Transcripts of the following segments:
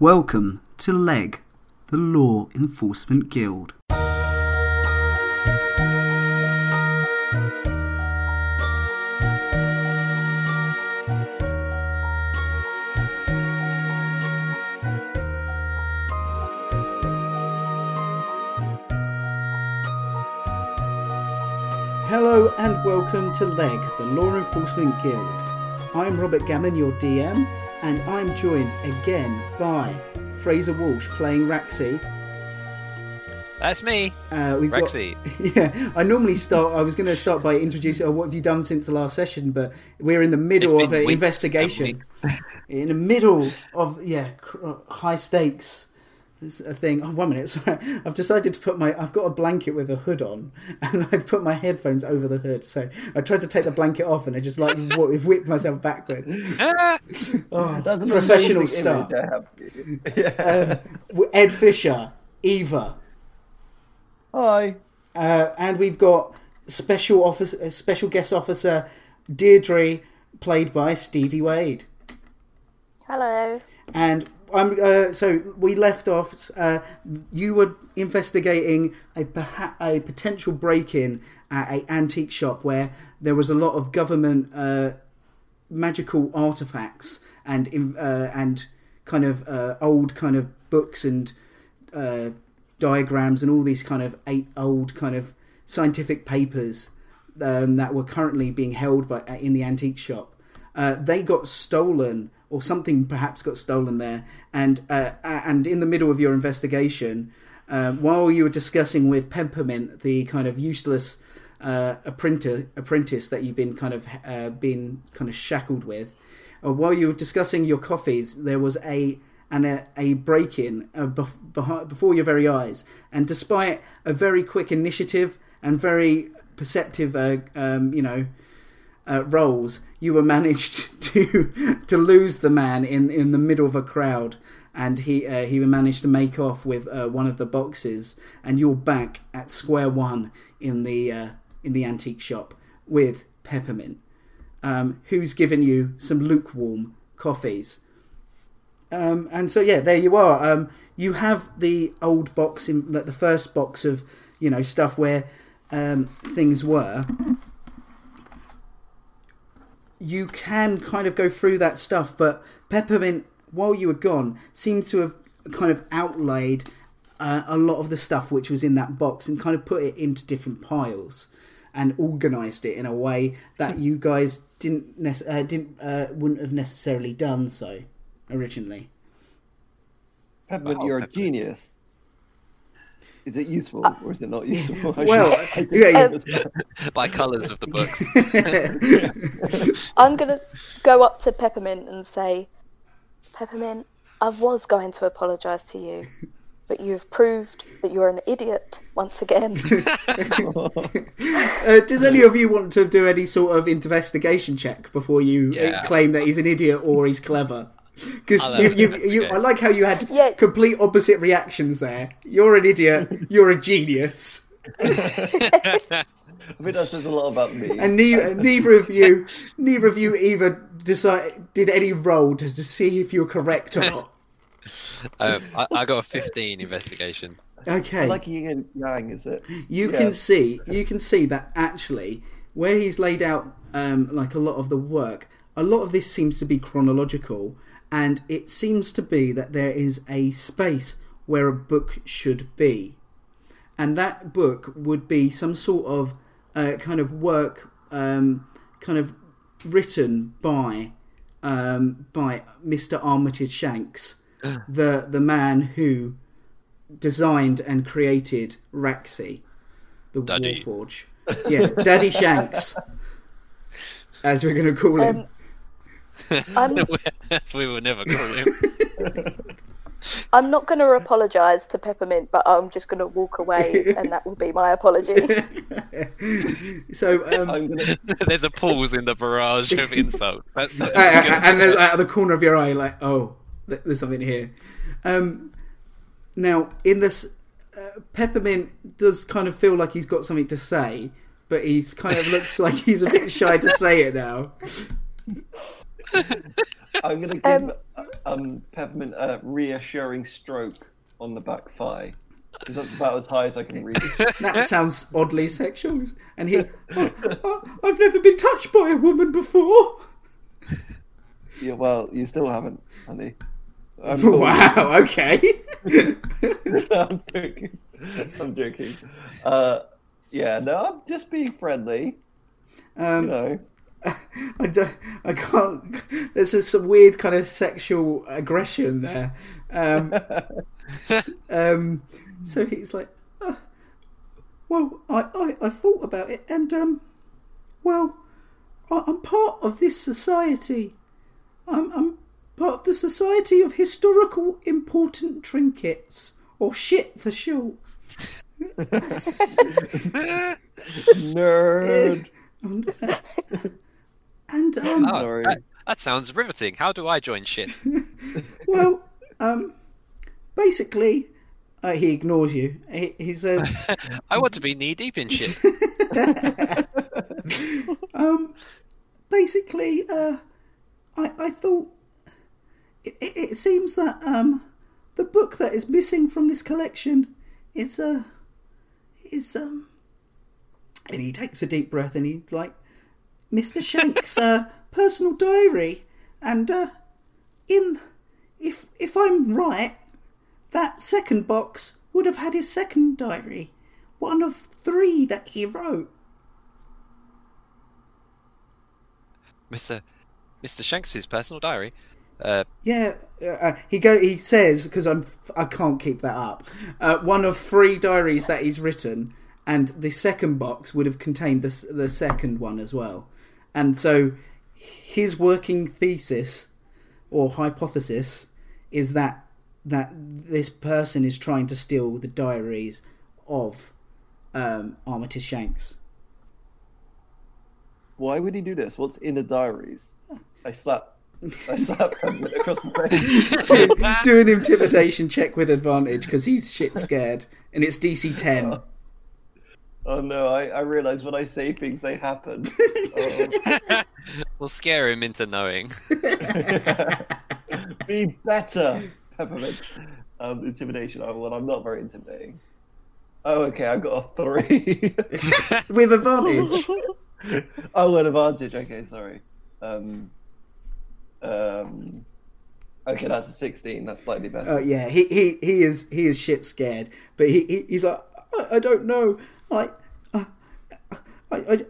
Welcome to LEG, the Law Enforcement Guild. Hello and welcome to LEG, the Law Enforcement Guild. I'm Robert Gammon, your DM, and I'm joined again by Fraser Walsh playing Raxi. That's me, Uh, we've Rexy. got yeah. I normally start. I was going to start by introducing. Oh, what have you done since the last session? But we're in the middle of an investigation. in the middle of yeah, high stakes. It's a thing. Oh, one minute. Sorry, I've decided to put my. I've got a blanket with a hood on, and I put my headphones over the hood. So I tried to take the blanket off, and I just like whipped myself backwards. Oh, That's an professional amazing start. image I have. Yeah. Um, Ed Fisher, Eva, Hi. Uh, and we've got special officer, uh, special guest officer Deirdre, played by Stevie Wade. Hello. And I'm uh, so we left off. Uh, you were investigating a a potential break-in at a antique shop where there was a lot of government uh, magical artifacts and uh, and kind of uh, old kind of books and uh, diagrams and all these kind of eight old kind of scientific papers um, that were currently being held by in the antique shop. They got stolen, or something perhaps got stolen there. And uh, and in the middle of your investigation, uh, while you were discussing with Peppermint the kind of useless uh, apprentice apprentice that you've been kind of uh, been kind of shackled with, uh, while you were discussing your coffees, there was a and a, a break in uh, bef- before your very eyes. And despite a very quick initiative and very perceptive, uh, um, you know, uh, roles, you were managed to to lose the man in, in the middle of a crowd, and he uh, he managed to make off with uh, one of the boxes, and you're back at square one in the uh, in the antique shop with Peppermint, um, who's given you some lukewarm coffees. Um, and so yeah, there you are. Um, you have the old box in like the first box of you know stuff where um, things were. You can kind of go through that stuff, but Peppermint, while you were gone, seems to have kind of outlaid uh, a lot of the stuff which was in that box and kind of put it into different piles and organized it in a way that you guys didn't nec- uh, didn't uh, wouldn't have necessarily done so originally. Peppermint, Wow, you're a genius. Is it useful or is it not useful? I Well, should- I yeah, yeah. it's- by colours of the books. I'm going to go up to Peppermint and say, Peppermint, I was going to apologise to you, but you've proved that you're an idiot once again. Uh, does any of you want to do any sort of investigation check before you uh, Yeah. claim that he's an idiot or he's clever? Because I'll you, you, you. I like how you had Yeah. complete opposite reactions there. You're an idiot. You're a genius. I think that says a lot about me. And neither, neither of you, neither of you either decide did any roll to, to see if you're correct or not. um, I, I got a 15 investigation. Okay. like yin and yang, is it? you Yeah. can see you can see that actually where he's laid out um, like a lot of the work a lot of this seems to be chronological and it seems to be that there is a space where a book should be and that book would be some sort of uh, kind of work um, kind of written by um, by Mr. Armitage Shanks the the man who designed and created Raxi, the Daddy. Warforge. Yeah, Daddy Shanks, as we're going to call him. Um, I'm, As we will never call him. I'm not going to apologise to Peppermint, but I'm just going to walk away, and that will be my apology. so, um, gonna. There's a pause in the barrage of insults. That's, that's uh, and then out of the corner of your eye, like, oh, there's something here. Um, now, in this, uh, Peppermint does kind of feel like he's got something to say, but he's kind of looks like he's a bit shy to say it now. I'm gonna give um, Peppermint a reassuring stroke on the back thigh. Because that's about as high as I can reach. That sounds oddly sexual. And he, "Oh, oh, I've never been touched by a woman before. yeah, well, you still haven't, honey. I'm cool. Wow. Okay. I'm joking. I'm joking. Uh, yeah, no, I'm just being friendly. You Um, know. I don't. I can't. There's just some weird kind of sexual aggression there. Um, um, so he's like, uh, well, I, I, I thought about it, and um, well, I, I'm part of this society. I'm, I'm part of the Society of Historical Important Trinkets, or shit for short. Nerd. Uh, and um, Oh, Sorry. That, that sounds riveting. How do I join shit? Well, um, basically, uh, he ignores you. He, he says, I want to be knee deep in shit. um, basically, uh, I, I thought it, it, it seems that um, the book that is missing from this collection is uh, is um, and he takes a deep breath and he like, Mister Shank's uh, personal diary, and uh, in if if I'm right, that second box would have had his second diary, one of three that he wrote. Mr. Mr. Shanks's personal diary. Uh, Yeah, uh, he go. He says because I'm I can't keep that up. Uh, one of three diaries that he's written, and the second box would have contained the the second one as well. And so, his working thesis or hypothesis is that that this person is trying to steal the diaries of um, Armitage Shanks. Why would he do this? What's in the diaries? I slap. I slap Peppermint across the face. do, do an intimidation check with advantage because he's shit scared, and it's DC ten. Oh no! I, I realize when I say things, they happen. We'll scare him into knowing. Be better, Peppermint. Um, intimidation. Oh, well, I'm not very intimidating. Oh, okay. I got a three. with advantage. oh, an advantage. Okay, sorry. Um, um, okay, that's a sixteen. That's slightly better. Oh yeah, he, he he is he is shit scared, but he, he he's like I, I don't know, I, I I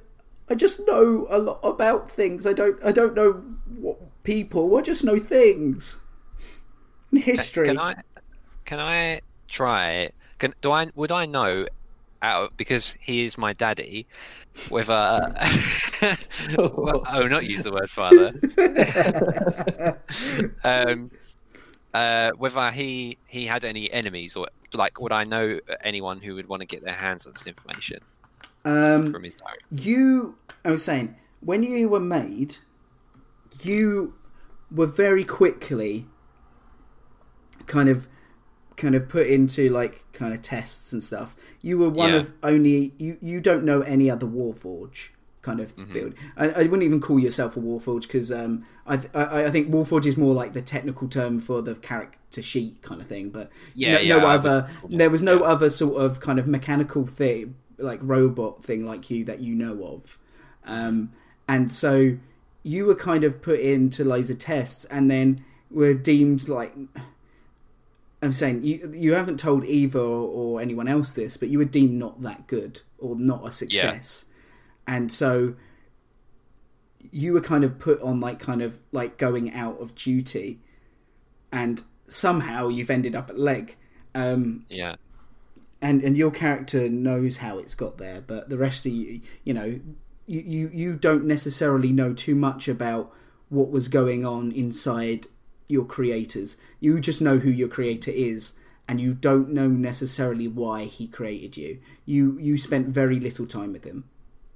I just know a lot about things. I don't I don't know what people. I just know things. And history. Can I? Can I try? Can do I? Would I know? Out because he is my daddy. Whether well, oh, not use the word father. um, uh, whether he he had any enemies or like would I know anyone who would want to get their hands on this information Um, from his diary? you I was saying when you were made, you were very quickly kind of kind of put into like kind of tests and stuff. You were one Yeah. of only you you don't know any other Warforge kind of build. I, I wouldn't even call yourself a Warforge because um, I, th- I I think Warforge is more like the technical term for the character sheet kind of thing. But Yeah, no, yeah, no other there was no yeah. other sort of kind of mechanical thing like robot thing like you that you know of. Um, and so you were kind of put into loads of tests and then were deemed like I'm saying you you haven't told Eva or, or anyone else this, but you were deemed not that good or not a success, and so you were kind of put on like kind of like going out of duty, and somehow you've ended up at leg. Um, Yeah, and and your character knows how it's got there, but the rest of you, you know, you you, you don't necessarily know too much about what was going on inside your creators. You just know who your creator is, and you don't know necessarily why he created you. You you spent very little time with him,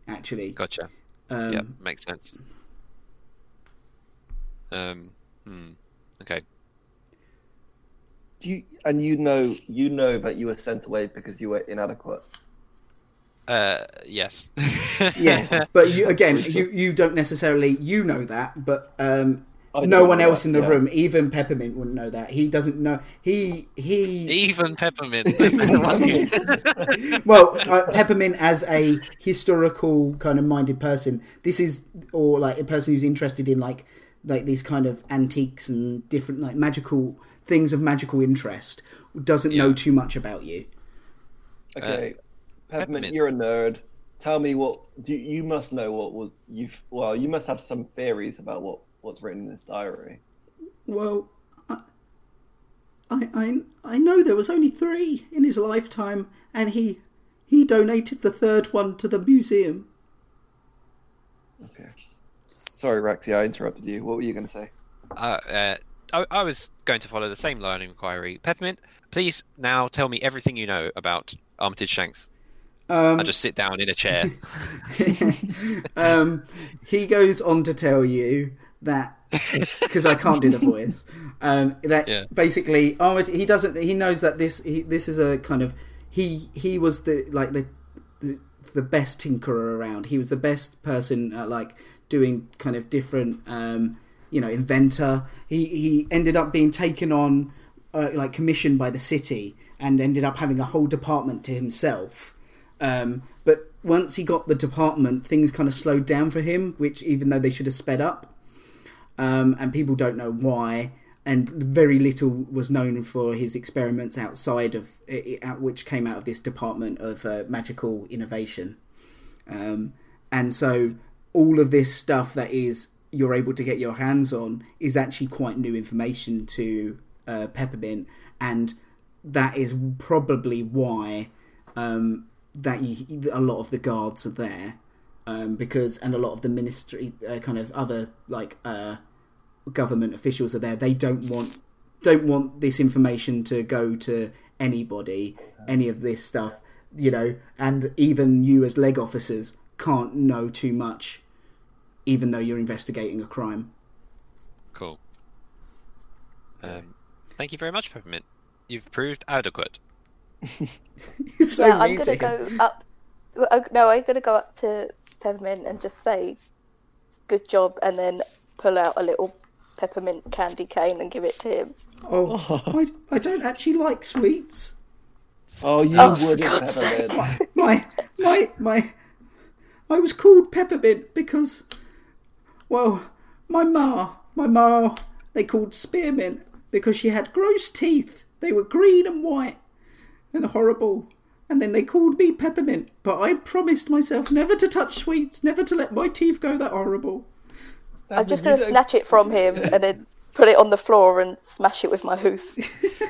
actually. gotcha. Um, yeah, makes sense. Um, hmm. Okay. Do you, and you know, you know that you were sent away because you were inadequate. Uh, yes. Yeah, but you again, you you don't necessarily you know that, but um, I no one else that, in the yeah. room, even Peppermint, wouldn't know that. He doesn't know. He he. Even peppermint. well, uh, Peppermint as a historical kind of minded person. This is or like a person who's interested in like like these kind of antiques and different like magical things of magical interest. Doesn't know too much about you. Okay, Peppermint, Peppermint. you're a nerd. Tell me what do you must know what was you well you must have some theories about what what's written in this diary. Well, I, I, I, I know there was only three in his lifetime, and he, he donated the third one to the museum. Okay. Sorry, Rexy, I interrupted you. What were you going to say? uh, uh, I, I was going to follow the same line of inquiry. Peppermint, please now tell me everything you know about Armitage Shanks. Um, I just sit down in a chair. um, he goes on to tell you that because I can't do the voice. Um, that Yeah. basically, oh, he doesn't. He knows that this he, this is a kind of he he was the like the, the the best tinkerer around. He was the best person at like doing kind of different, um, you know, inventor. He he ended up being taken on uh, like commissioned by the city and ended up having a whole department to himself. Um, but once he got the department, things kind of slowed down for him, which even though they should have sped up, um, and people don't know why. And very little was known for his experiments outside of, which came out of this department of uh, magical innovation. Um, and so all of this stuff that is you're able to get your hands on is actually quite new information to uh, Peppermint, and that is probably why um, that you, a lot of the guards are there um, because and a lot of the ministry uh, kind of other like uh, government officials are there. They don't want don't want this information to go to anybody, any of this stuff, you know, and even you as leg officers can't know too much, even though you're investigating a crime. cool. Um, thank you very much, Peppermint. You've proved adequate. So yeah, I'm gonna to go up. uh, No, I'm gonna go up to Peppermint and just say, "Good job," and then pull out a little peppermint candy cane and give it to him. Oh, I, I don't actually like sweets. Oh, you Oh, wouldn't, God's Peppermint. my my my I was called Peppermint because well my ma my ma they called Spearmint because she had gross teeth. They were green and white and horrible. And then they called me Peppermint, but I promised myself never to touch sweets, never to let my teeth go that horrible. I'm just gonna don't- snatch it from him and then put it on the floor and smash it with my hoof.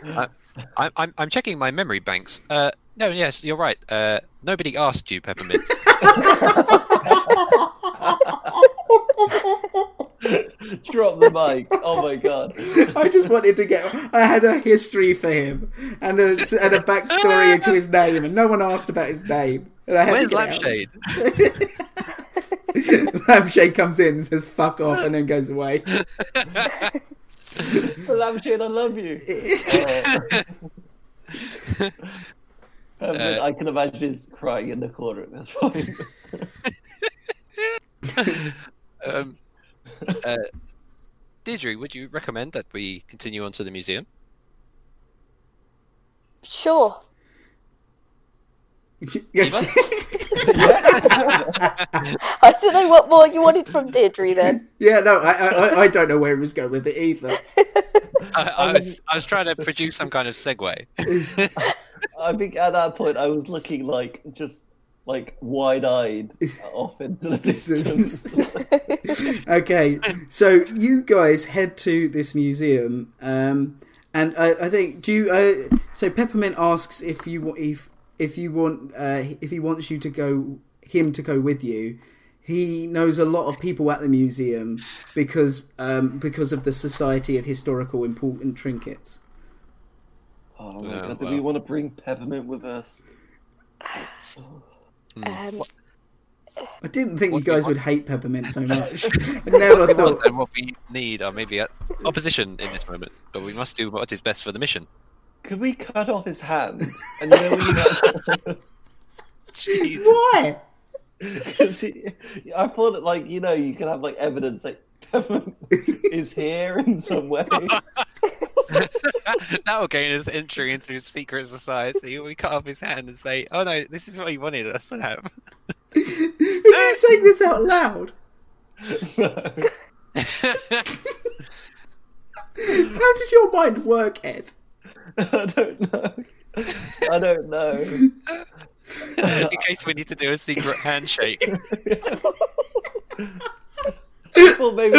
I, I, I'm, I'm checking my memory banks. Uh, no, yes, you're right. Uh, nobody asked you, Peppermint. Drop the mic. Oh my god. I just wanted to get. I had a history for him and a, and a backstory into his name, and no one asked about his name. And I had Where's to get out. Lampshade? Lampshade comes in and says "fuck off" and then goes away. Lampshade, I love you. Uh, Peppermint, Uh, I can imagine he's crying in the corner at this point. um, uh, Deirdre, would you recommend that we continue on to the museum? Sure. I don't know what more you wanted from Deirdre then. yeah, no, I, I, I don't know where he was going with it either. I, I, was, I was trying to produce some kind of segue. I think at that point I was looking like just like wide-eyed off into the distance. okay, so you guys head to this museum, um, and I, I think do you? Uh, so Peppermint asks if you wa- if if you want uh, if he wants you to go him to go with you. He knows a lot of people at the museum because um, because of the Society of Historical Important Trinkets. Oh my Oh, god, do wow. we want to bring Peppermint with us? Um, I didn't think you What you guys want? would hate Peppermint so much. Now I never thought. then what we need are maybe opposition in this moment, but we must do what is best for the mission. Could we cut off his hand? And you know when Jeez. Why? Because I thought it like you know you can have like evidence like Peppermint is here in some way. that will gain us entry into his secret society. We cut off his hand and say, "Oh no, this is what he wanted us to have." Are you saying this out loud? How does your mind work, Ed? I don't know. I don't know. In case we need to do a secret handshake. Well, maybe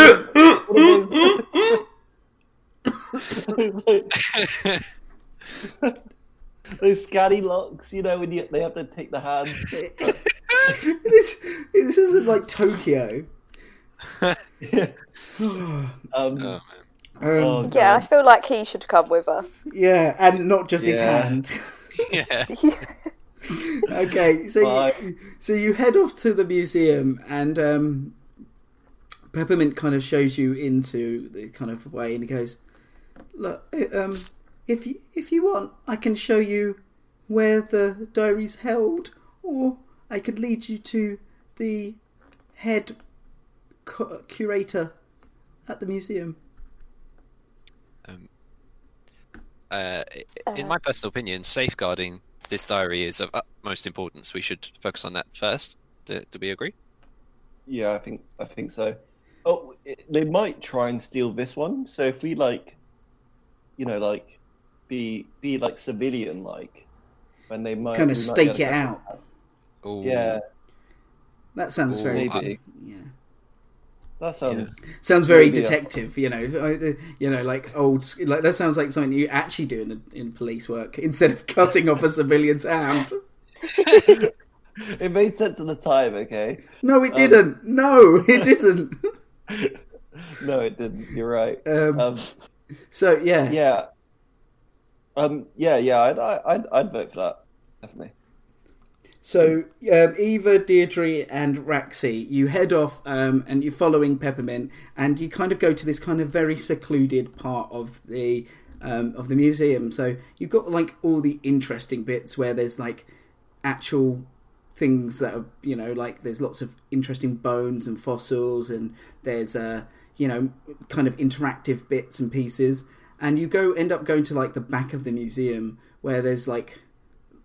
those scatty locks, you know, when you, they have to take the hand. this, this isn't like Tokyo. um, Oh, man. Um, Oh, Yeah, I feel like he should come with us. yeah, and not just his Yeah. hand. Yeah. okay, so Bye. you, so you head off to the museum, and um, Peppermint kind of shows you into the kind of way, and he goes, "Look, uh, um, if you, if you want, I can show you where the diary's held, or I could lead you to the head cu- curator at the museum." Uh, in my personal opinion, safeguarding this diary is of utmost importance. We should focus on that first. Do, do we agree? Yeah, I think I think so. Oh, it, they might try and steal this one. So if we like, you know, like be be like civilian like, when they might Kind of stake it a- out. Ooh. Yeah, That sounds Ooh, very maybe yeah. That sounds. Sounds very Maybe, yeah. detective, you know. uh, You know, like old. sc- Like that sounds like something you actually do in, in police work instead of cutting off a civilian's hand. It made sense at the time. Okay. No, it didn't. No, it didn't. No, it didn't. You're right. Um, Um, so yeah, yeah. Um. Yeah. Yeah. I'd. I'd. I'd vote for that. Definitely. So um, Eva, Deirdre, and Raxi, you head off um, and you're following Peppermint, and you kind of go to this kind of very secluded part of the um, of the museum. So you've got like all the interesting bits where there's like actual things that are you know like there's lots of interesting bones and fossils, and there's uh, you know kind of interactive bits and pieces. And you go end up going to like the back of the museum where there's like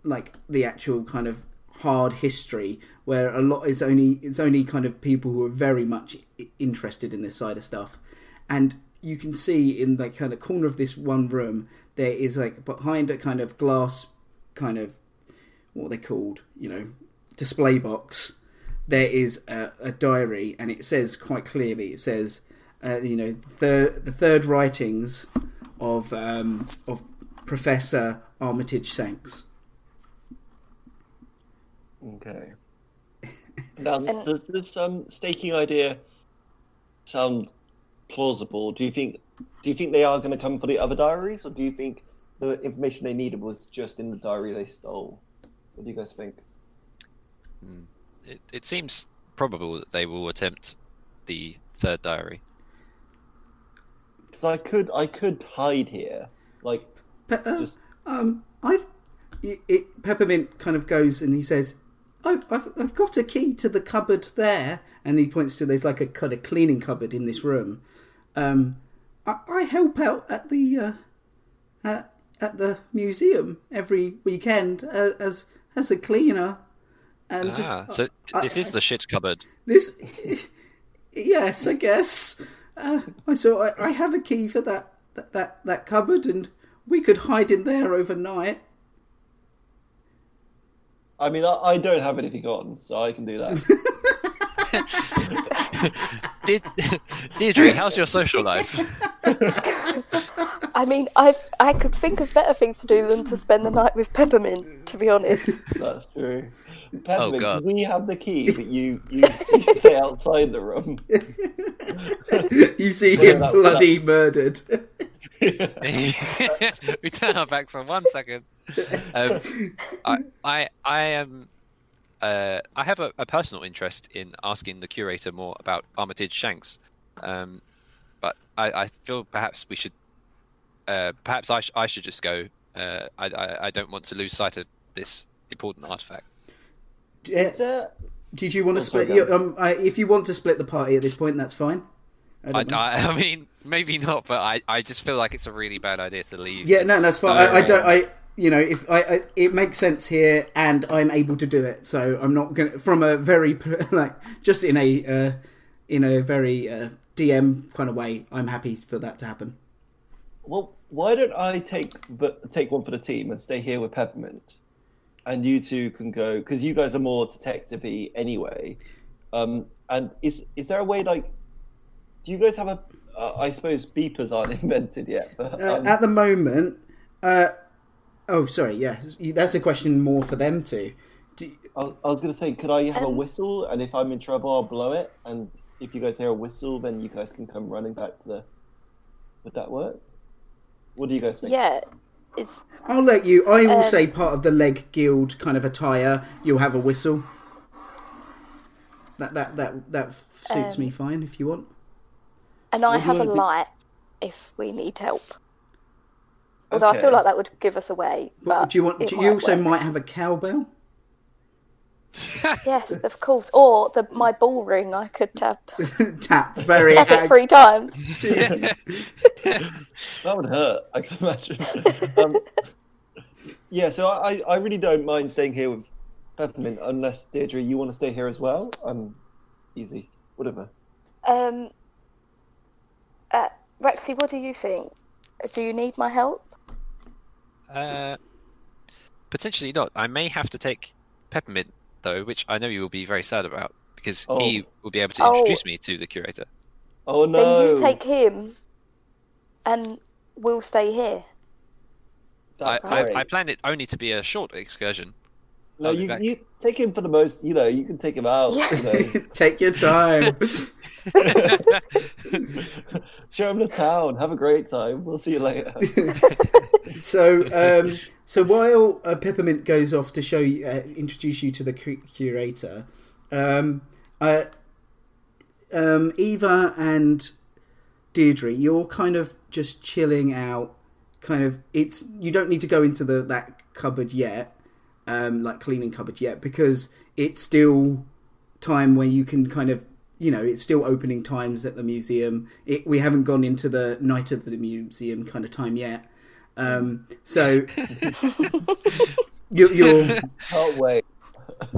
like the actual kind of hard history where a lot is only it's only kind of people who are very much interested in this side of stuff. And you can see in the kind of corner of this one room there is like behind a kind of glass kind of what they called? You know display box. There is a, a diary and it says quite clearly it says uh, you know the third, the third writings of um, of professor armitage Shanks Okay. Now, And- does this um, staking idea sound plausible? Do you think? Do you think they are going to come for the other diaries, or do you think the information they needed was just in the diary they stole? What do you guys think? It, it seems probable that they will attempt the third diary. Because I could, I could hide here, like Pe- uh, just um, I've it, it, Peppermint kind of goes and he says, I've, I've I've got a key to the cupboard there, and he points to there's like a kind of cleaning cupboard in this room. Um, I, I help out at the uh, at, at the museum every weekend uh, as as a cleaner, and Ah, so I- this is the shit cupboard. this yes, I guess. Uh, I so I, I have a key for that, that that that cupboard, and we could hide in there overnight. I mean, I, I don't have anything on, so I can do that. Did Deirdre, how's your social life? I mean, I I could think of better things to do than to spend the night with Peppermint. To be honest, That's true. Oh, peppermint, God. we have the key, but you you need to stay outside the room. you see Yeah, him that- bloody murdered. we turn our backs for one second. Um, I, I, I am. Uh, I have a, a personal interest in asking the curator more about Armitage Shanks, um, but I, I feel perhaps we should. Uh, perhaps I, sh- I should just go. Uh, I, I, I don't want to lose sight of this important artifact. Uh, Did you want to Oh, sorry, split? You, um, I, if you want to split the party at this point, that's fine. I I. I, I mean, maybe not, but I, I just feel like it's a really bad idea to leave. Yeah, no, that's fine. I, I don't. I you know if I, I it makes sense here, and I'm able to do it. So I'm not gonna from a very like just in a uh, in a very uh, DM kind of way. I'm happy for that to happen. Well, why don't I take but take one for the team and stay here with Peppermint, and you two can go because you guys are more detective-y anyway. Um, and is is there a way like, do you guys have a? Uh, I suppose beepers aren't invented yet, but Uh, um, at the moment, uh, oh sorry, yeah, that's a question more for them to. Do, I, I was gonna say, could I have a Um, whistle? And if I'm in trouble, I'll blow it. And if you guys hear a whistle, then you guys can come running back to the. Would that work? What do you guys think? Yeah. Is I'll let you. I will Um, say part of the leg guild kind of attire. You'll have a whistle. That that that that suits Um, me fine if you want. And I What do you have a light if we need help. Although I feel like that would give us away. But do you want? Do you also work. might have a cowbell? Yes, of course. Or the my ball ring I could tap Tap very. tap it three times. That would hurt, I can imagine. um, yeah, so I, I really don't mind staying here with Peppermint unless Deirdre, you want to stay here as well. I'm easy, whatever. Um, uh, Rexy, what do you think? Do you need my help? Uh, potentially not. I may have to take Peppermint though, which I know you will be very sad about because Oh. he will be able to Oh. introduce me to the curator. Oh no! Then you take him, and we'll stay here. I, That's I. I planned it only to be a short excursion. No, you, back. you take him for the most. You know, you can take him out. Yeah. You know. Take your time. Show him the town. Have a great time. We'll see you later. so, um, so while uh, Peppermint goes off to show you, uh, introduce you to the curator, um, uh, um, Eva and Deirdre, you're kind of just chilling out. Kind of, it's you don't need to go into the that cupboard yet, um, like cleaning cupboard yet, because it's still time where you can kind of you know it's still opening times at the museum it, we haven't gone into the night of the museum kind of time yet um, so you, you're Can't wait.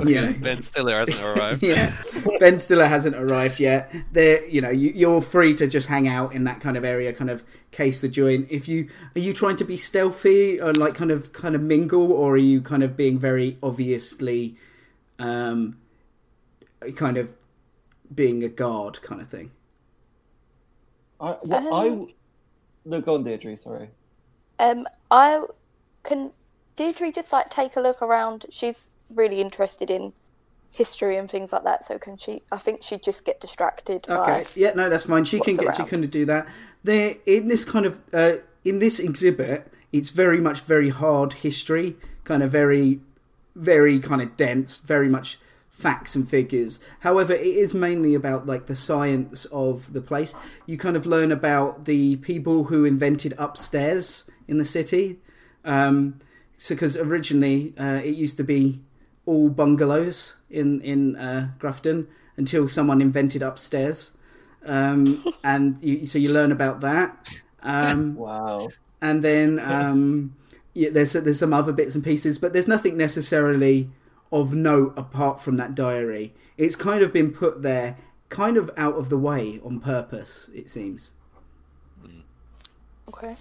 You know Ben Stiller hasn't arrived. yeah ben stiller hasn't arrived yet there you know you, you're free to just hang out in that kind of area kind of case the joint if you are you trying to be stealthy or like kind of kind of mingle or are you kind of being very obviously um kind of being a guard kind of thing I, what, I Um, no, go on, Deirdre. Sorry. Um, I can Deirdre just like take a look around. She's really interested in history and things like that. So can she? I think she'd just get distracted. Okay, yeah, no, that's fine. She can get, she around. can do that. There, in this kind of, uh, in this exhibit, it's very much very hard history, kind of very, very kind of dense, very much facts and figures. However, it is mainly about like the science of the place. You kind of learn about the people who invented upstairs in the city. Um, so, because originally uh, it used to be all bungalows in in uh, Grafton until someone invented upstairs, um, and you, so you learn about that. Um, Wow. and then um, yeah, there's there's some other bits and pieces, but there's nothing necessarily of note apart from that diary. It's kind of been put there, kind of out of the way on purpose. It seems. okay.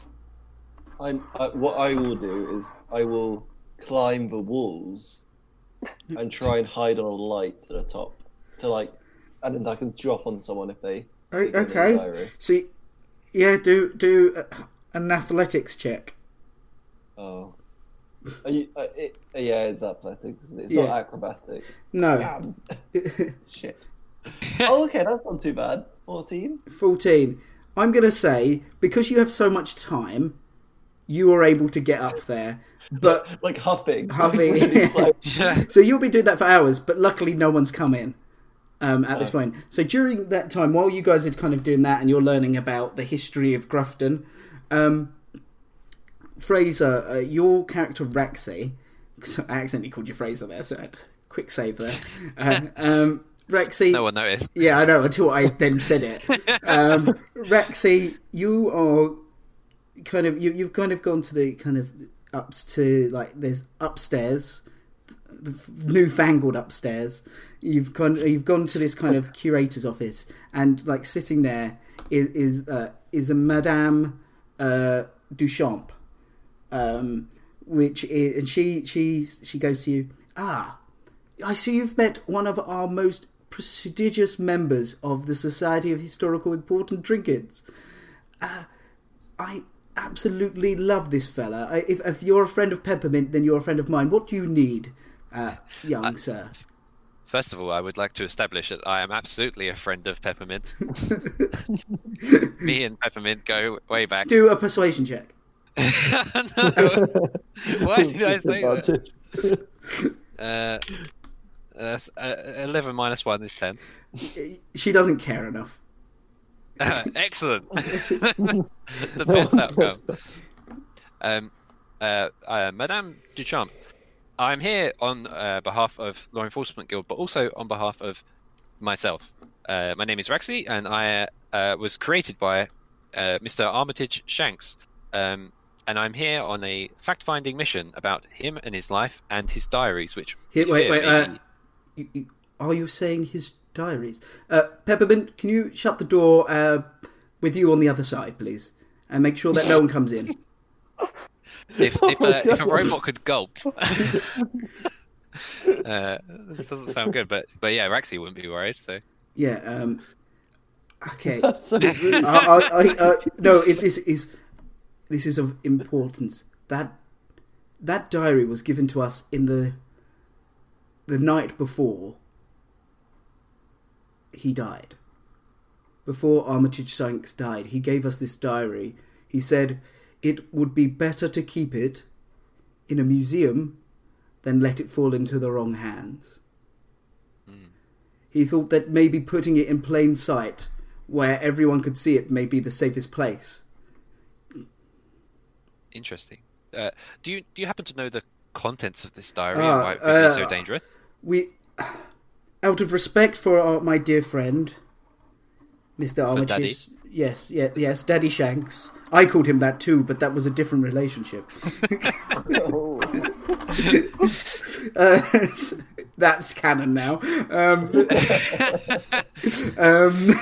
I'm, I, what I will do is I will climb the walls and try and hide on a light to the top, to like, and then I can drop on someone if they. O- they go in the okay. So yeah, do do an athletics check. Oh. Are you, uh, it, uh, yeah, it's athletic. It's Yeah. not acrobatic. No, Shit. oh, okay, that's not too bad. Fourteen. 14. I'm going to say, because you have so much time, you are able to get up there. But Like huffing. Huffing. Really slow. so you'll be doing that for hours, but luckily no one's come in um, at this point. So during that time, while you guys are kind of doing that and you're learning about the history of Grufton, um, Fraser, uh, your character Rexy, I accidentally called you Fraser there, so I had to quick save there. Uh, um, Rexy. No one noticed. Yeah, I know. Until I then said it. Um, Rexy, you are kind of you. You've kind of gone to the kind of ups to like there's upstairs, the newfangled upstairs. You've gone. You've gone to this kind of curator's office, and like sitting there is is uh, is a Madame uh, Duchamp, um, which is and she she she goes to you. Ah, I see you've met one of our most prestigious members of the Society of Historical Important Trinkets. Uh, I absolutely love this fella. I, if, if you're a friend of Peppermint, then you're a friend of mine. What do you need, uh, young sir? First of all, I would like to establish that I am absolutely a friend of Peppermint. Me and Peppermint go way back. Do a persuasion check. No. Why did I say that? Uh, uh, 11 minus 1 is 10. She doesn't care enough. Excellent. the best outcome. Um, uh, uh, Madame Duchamp, I'm here on uh, behalf of Law Enforcement Guild, but also on behalf of myself. Uh, my name is Rexy, and I uh, was created by uh, Mr. Armitage Shanks. Um, and I'm here on a fact-finding mission about him and his life and his diaries, which Here, wait, wait. may Uh, you, you, are you saying his diaries? Uh, Peppermint, can you shut the door uh, with you on the other side, please, and make sure that no one comes in? if if, uh, if a robot could gulp. uh, this doesn't sound good, but but yeah, Rexy wouldn't be worried. So Yeah. Um, okay. That's so rude. I, I, I, uh, no, it, this is this is of importance. That that diary was given to us in the the night before he died. Before Armitage Shanks died, he gave us this diary. He said it would be better to keep it in a museum than let it fall into the wrong hands. He thought that maybe putting it in plain sight, where everyone could see it, may be the safest place. interesting. Uh, do you do you happen to know the contents of this diary Ah, and why it would be so uh, dangerous? We, out of respect for our, my dear friend, Mr. Armitage. Yes, yeah, yes, Daddy Shanks. I called him that too, but that was a different relationship. Oh. Uh, that's canon now. Um, um,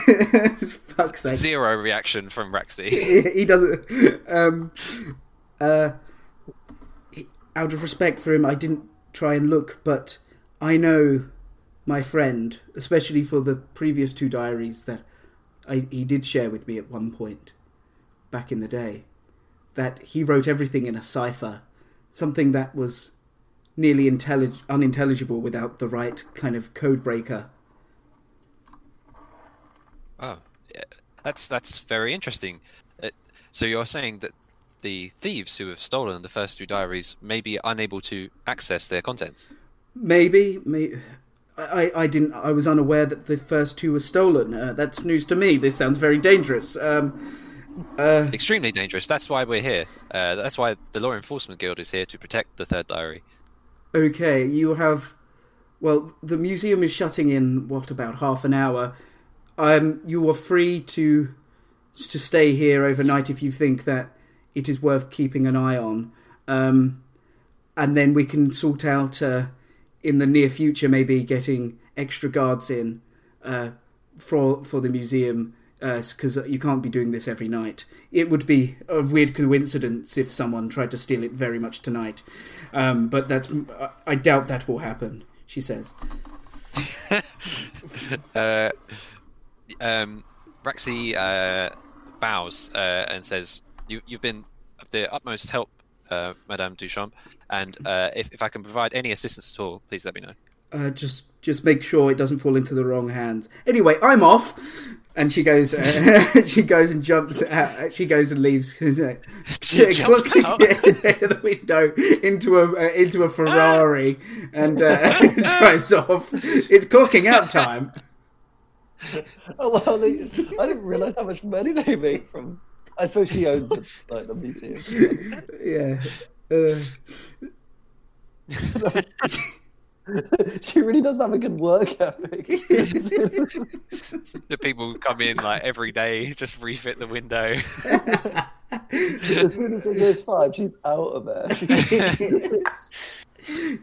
fuck's sake. Zero reaction from Rexy. he, he doesn't. Um, uh, he- out of respect for him, I didn't try and look, but I know my friend, especially for the previous two diaries that I, he did share with me at one point back in the day, that he wrote everything in a cipher, something that was nearly intellig- unintelligible without the right kind of code breaker. Oh, yeah. that's that's very interesting. Uh, so you're saying that the thieves who have stolen the first two diaries may be unable to access their contents. Maybe, may I, I didn't. I was unaware that the first two were stolen. Uh, that's news to me. This sounds very dangerous. Um, uh, Extremely dangerous. That's why we're here. Uh, that's why the Law Enforcement Guild is here to protect the third diary. okay, you have. Well, the museum is shutting in what about half an hour. Um, you are free to to stay here overnight if you think that it is worth keeping an eye on. Um, and then we can sort out uh, in the near future maybe getting extra guards in uh, for for the museum because you can't be doing this every night. It would be a weird coincidence if someone tried to steal it very much tonight, um, but that's I doubt that will happen. She says. Uh, um, Raxi uh, bows uh, and says, you, "You've been of the utmost help, uh, Madame Duchamp, and uh, if, if I can provide any assistance at all, please let me know." Uh, just just make sure it doesn't fall into the wrong hands. Anyway, I'm off. And she goes, uh, she goes and jumps. Out, she goes and leaves. Uh, She jumps clocking out. the window into a uh, into a Ferrari and uh, drives off. It's clocking out time. Oh well, they, I didn't realise how much money they made from. I suppose she owned the, like the museum. Yeah. Uh, she really does have a good work ethic. The people come in like every day, just refit the window. as soon as it goes five, she's out of there.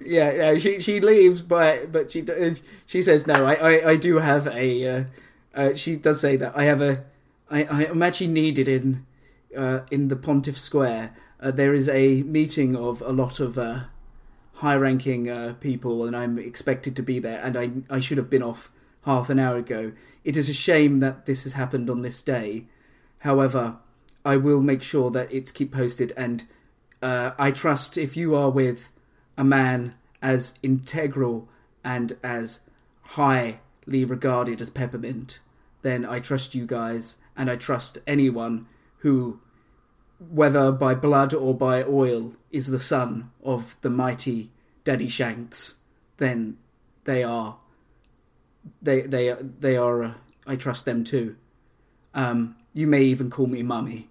yeah, yeah. She she leaves, but but she she says no. I I, I do have a. Uh, uh, she does say that I have a. I I am actually needed in uh, in the Pontiff Square. Uh, there is a meeting of a lot of uh, high-ranking uh, people, and I'm expected to be there. And I I should have been off half an hour ago. It is a shame that this has happened on this day. However, I will make sure that it's keep posted, and uh, I trust if you are with a man as integral and as highly regarded as Peppermint, then I trust you guys, and I trust anyone who, whether by blood or by oil, is the son of the mighty Daddy Shanks. Then they are. They they they are. Uh, I trust them too. Um, you may even call me mummy.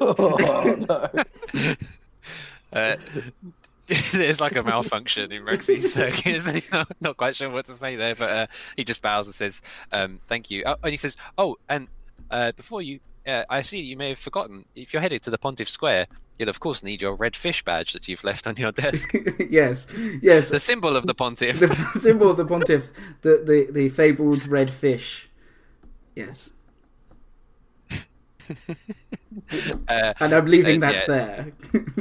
oh, no. Uh, there's like a malfunction in Rexy's circuit. so I'm not quite sure what to say there, but uh, he just bows and says, um, "Thank you." Oh, and he says, "Oh, and uh, before you, uh, I see you may have forgotten. If you're headed to the Pontiff Square, you'll of course need your red fish badge that you've left on your desk, yes, yes. the symbol of the Pontiff." the symbol of the pontiff, the, the, the fabled red fish. Yes. Uh, And I'm leaving Uh, that yeah. there.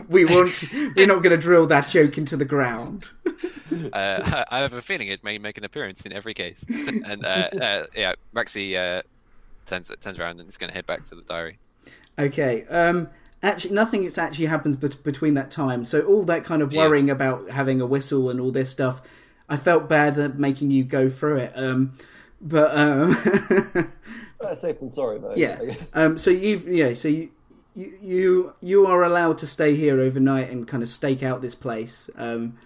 we won't. We're not going to drill that joke into the ground. uh, I have a feeling it may make an appearance in every case. and uh, uh, yeah, Rexy turns turns around and it's going to head back to the diary. Okay. Um. Actually, nothing. It's actually happens bet- between that time. So all that kind of Yeah. worrying about having a whistle and all this stuff, I felt bad at making you go through it. Um. But um. That's safe and sorry, though. Yeah. Um, so you've yeah. So you, you you you are allowed to stay here overnight and kind of stake out this place. Um,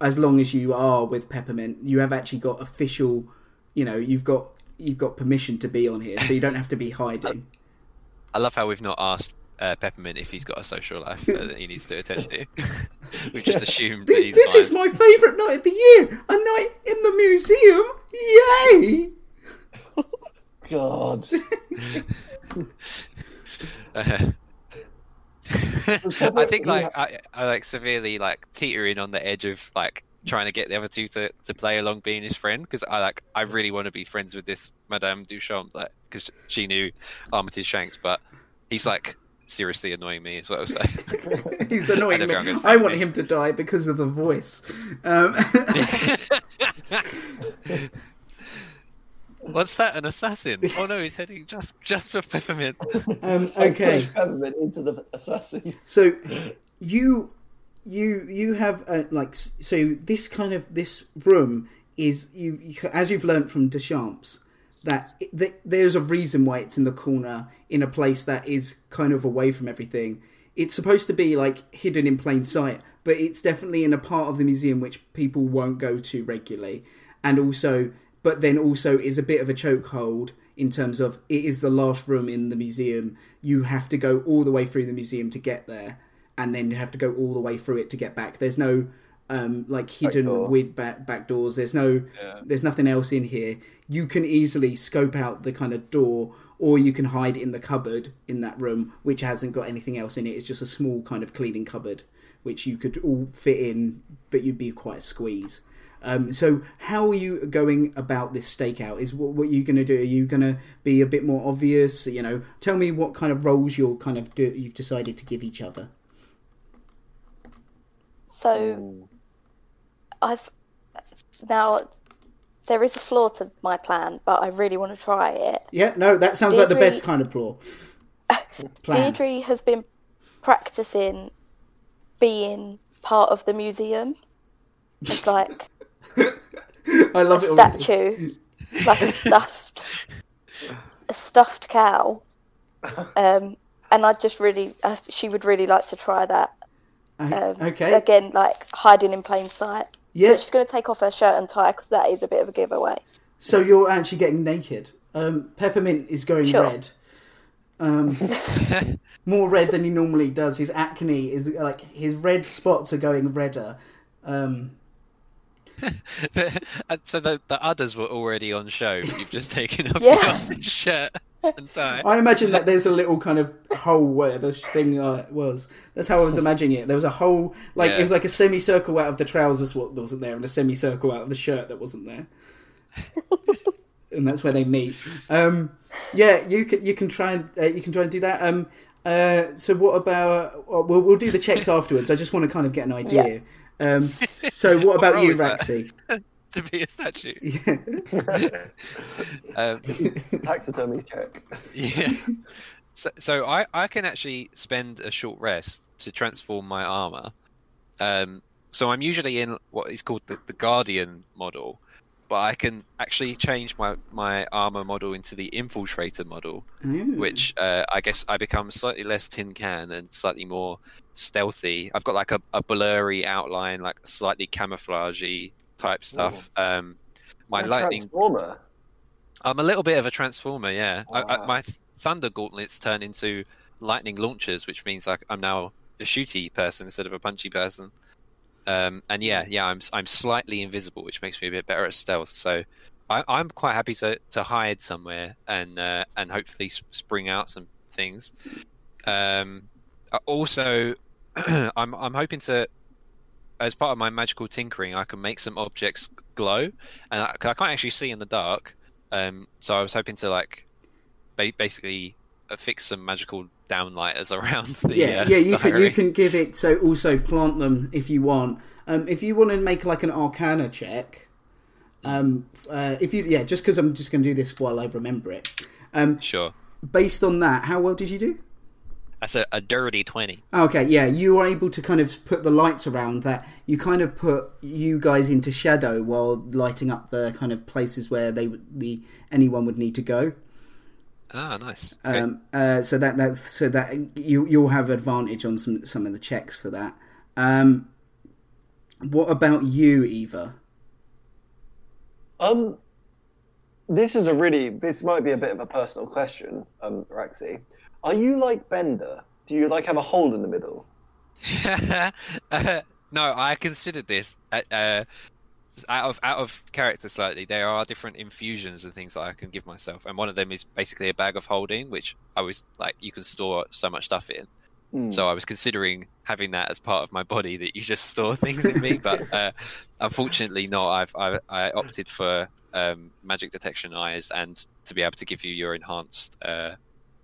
as long as you are with Peppermint, you have actually got official. You know, you've got you've got permission to be on here, so you don't have to be hiding. I love how we've not asked uh, Peppermint if he's got a social life that he needs to attend to. we've just assumed that he's this fine. is my favourite night of the year. A night in the museum. Yay! God. Uh, I think like I, I like severely like teetering on the edge of like trying to get the other two to, to play along being his friend because I like I really want to be friends with this Madame Duchamp like because she knew Armitage Shanks but he's like seriously annoying me is what I was saying. He's annoying And me. I want "Thank him to die because of the voice. Um, What's that? An assassin? Oh no, he's heading just just for Peppermint. um, okay. Peppermint into the assassin. So you you you have uh, like so this kind of this room is you, you as you've learned from Deschamps that, that there's a reason why it's in the corner in a place that is kind of away from everything. It's supposed to be like hidden in plain sight, but it's definitely in a part of the museum which people won't go to regularly, and also but then also is a bit of a chokehold in terms of it is the last room in the museum. You have to go all the way through the museum to get there, and then you have to go all the way through it to get back. There's no um, like hidden door. weird back back doors. There's no Yeah. there's nothing else in here. You can easily scope out the kind of door, or you can hide in the cupboard in that room, which hasn't got anything else in it. It's just a small kind of cleaning cupboard, which you could all fit in, but you'd be quite a squeeze. Um, so, how are you going about this stakeout? Is what, what are you going to do? Are you going to be a bit more obvious? You know, tell me what kind of roles you're kind of do, you've decided to give each other. So I've now there is a flaw to my plan, but I really want to try it. Yeah, no, that sounds like the best kind of plan. Deirdre has been practicing being part of the museum. It's like I love a it. already. statue, like a stuffed, a stuffed cow. Um, and I just really, uh, she would really like to try that. Um, okay. Again, like hiding in plain sight. Yeah. But she's going to take off her shirt and tie because that is a bit of a giveaway. So you're actually getting naked. Um, Peppermint is going Sure. red. Um, more red than he normally does. His acne is like his red spots are going redder. Um, but, uh, so the the others were already on show. You've just taken off Yeah. your shirt and tie. I imagine that there's a little kind of hole where the thing uh, was. That's how I was imagining it. There was a hole, like Yeah. it was like a semicircle out of the trousers what wasn't there, and a semicircle out of the shirt that wasn't there. and that's where they meet. Um, yeah, you can you can try and uh, you can try and do that. Um, uh, so what about? uh, We'll, we'll do the checks afterwards. I just want to kind of get an idea. Um, so what about role you? Raxi? to be a statue. Yeah. Um, Taxidermy check. yeah. So, so I, I can actually spend a short rest to transform my armor. Um, so I'm usually in what is called the, the Guardian model, but I can actually change my, my armor model into the Infiltrator model, Ooh. which uh, I guess I become slightly less tin can and slightly more stealthy. I've got like a, a blurry outline, like slightly camouflagey type stuff. Um, my lightning Transformer. I'm a little bit of a transformer, yeah. I, I, my thunder gauntlets turn into lightning launchers, which means like I'm now a shooty person instead of a punchy person. Um, and yeah, yeah, I'm I'm slightly invisible, which makes me a bit better at stealth. So I, I'm quite happy to, to hide somewhere and uh, and hopefully spring out some things. Um, uh, also, I'm I'm hoping to, as part of my magical tinkering, I can make some objects glow, and I, 'cause I can't actually see in the dark. Um, so I was hoping to like ba- basically uh, fix some magical downlighters around the yeah, uh, yeah. You can you can give it so also plant them if you want. Um, if you want to make like an Arcana check, um, uh, if you yeah, just because I'm just going to do this while I remember it. Um, Sure, based on that, how well did you do? That's a, a dirty twenty. Okay, yeah, you were able to kind of put the lights around that. You kind of put you guys into shadow while lighting up the kind of places where they would the anyone would need to go. Ah, nice. Great. Um, uh, so that that's so that you you'll have advantage on some some of the checks for that. Um, what about you, Eva? Um, this is a really. This might be a bit of a personal question, um, Raxi. Are you like Bender? Do you like have a hole in the middle? uh, no, I considered this uh, uh, out of out of character slightly. There are different infusions and things that I can give myself, and one of them is basically a bag of holding, which I was like, you can store so much stuff in. Hmm. So I was considering having that as part of my body that you just store things in me, but uh, unfortunately not. I've I, I opted for um, magic detection eyes and to be able to give you your enhanced uh,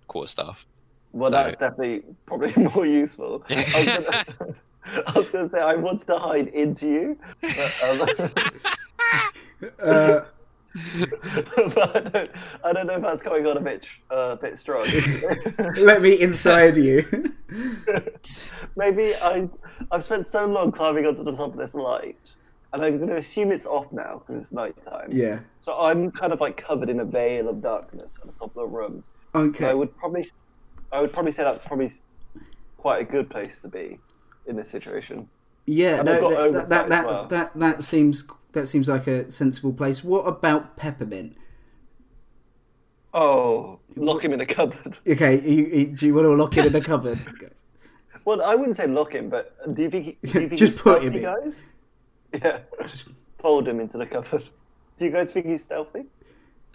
quarterstaff. Well, So- that's definitely probably more useful. I was gonna, I was going to say I wanted to hide into you, but, um, Uh, but I, don't, I don't know if that's coming on a bit uh, a bit strong. let me inside you. Maybe I I've spent so long climbing onto the top of this light, and I'm going to assume it's off now because it's nighttime. yeah. So I'm kind of like covered in a veil of darkness at the top of the room. Okay. I would probably, I would probably say that's probably quite a good place to be in this situation. Yeah, And no, that that that, well. that that seems that seems like a sensible place. What about peppermint? Oh, lock him in a cupboard. Okay, you, you, do you want to lock him in the cupboard? Okay. Well, I wouldn't say lock him, but do you think? Do you think Just he's put him in. guys? Yeah, Just- fold him into the cupboard. Do you guys think he's stealthy?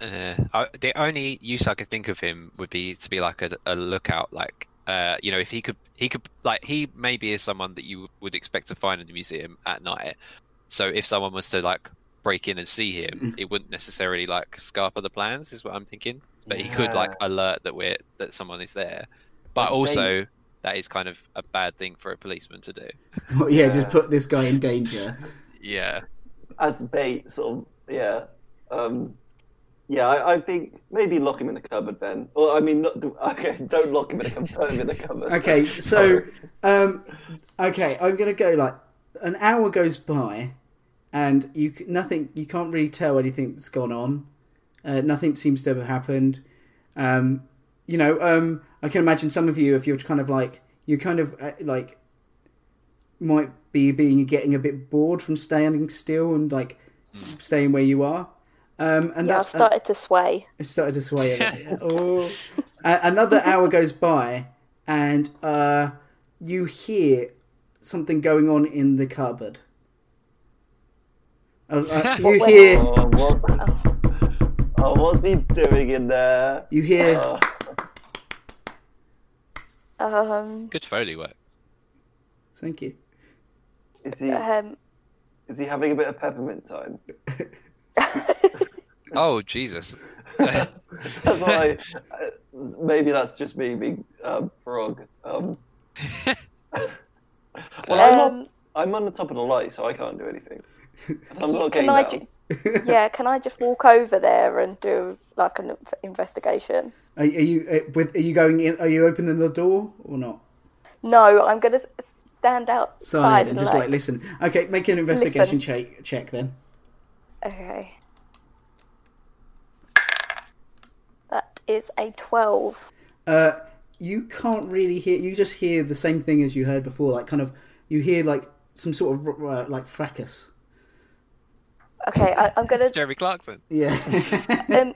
Uh, I, the only use I could think of him would be to be like a, a lookout, like uh, you know, if he could, he could, like he maybe is someone that you would expect to find in the museum at night. So if someone was to like break in and see him, it wouldn't necessarily like scarper the plans, is what I'm thinking. But he could like alert that we're that someone is there. But Like also, that is kind of a bad thing for a policeman to do. Well, yeah, Yeah. just put this guy in danger. Yeah, As bait, sort of. Yeah. Um, yeah, I, I think maybe lock him in the cupboard then. Or I mean, not, okay, don't lock him in the cupboard. Put him in the cupboard. Okay, so um, okay, I'm gonna go like an hour goes by, and you nothing, you can't really tell anything that's gone on. Uh, nothing seems to have happened. Um, you know, um, I can imagine some of you, if you're kind of like you kind of uh, like might be being getting a bit bored from standing still and like staying where you are. Um, and Yeah, I that, started to sway. it started to sway a bit. oh. Uh, another hour goes by, and uh, you hear something going on in the cupboard. Uh, uh, you hear, Oh, what? Oh, what's he doing in there? you hear. Oh, Um, Good foley work. Thank you. is he um, is he having a bit of peppermint time? Oh Jesus. That's why. uh, maybe that's just me being um, frog. Um, well, I'm, um, on, I'm on the top of the light, so I can't do anything. I'm not can I ju- yeah, can I just walk over there and do like an investigation? Are, are you uh, with? Are you going in? Are you opening the door or not? No, I'm gonna stand outside Side and and just like listen. Okay, make an investigation Listen. check. Check then. Okay. That is a twelve. Uh, you can't really hear. You just hear the same thing as you heard before. Like kind of, you hear like some sort of uh, like fracas. Okay, I, I'm gonna. It's Jeremy Clarkson. Yeah. Um,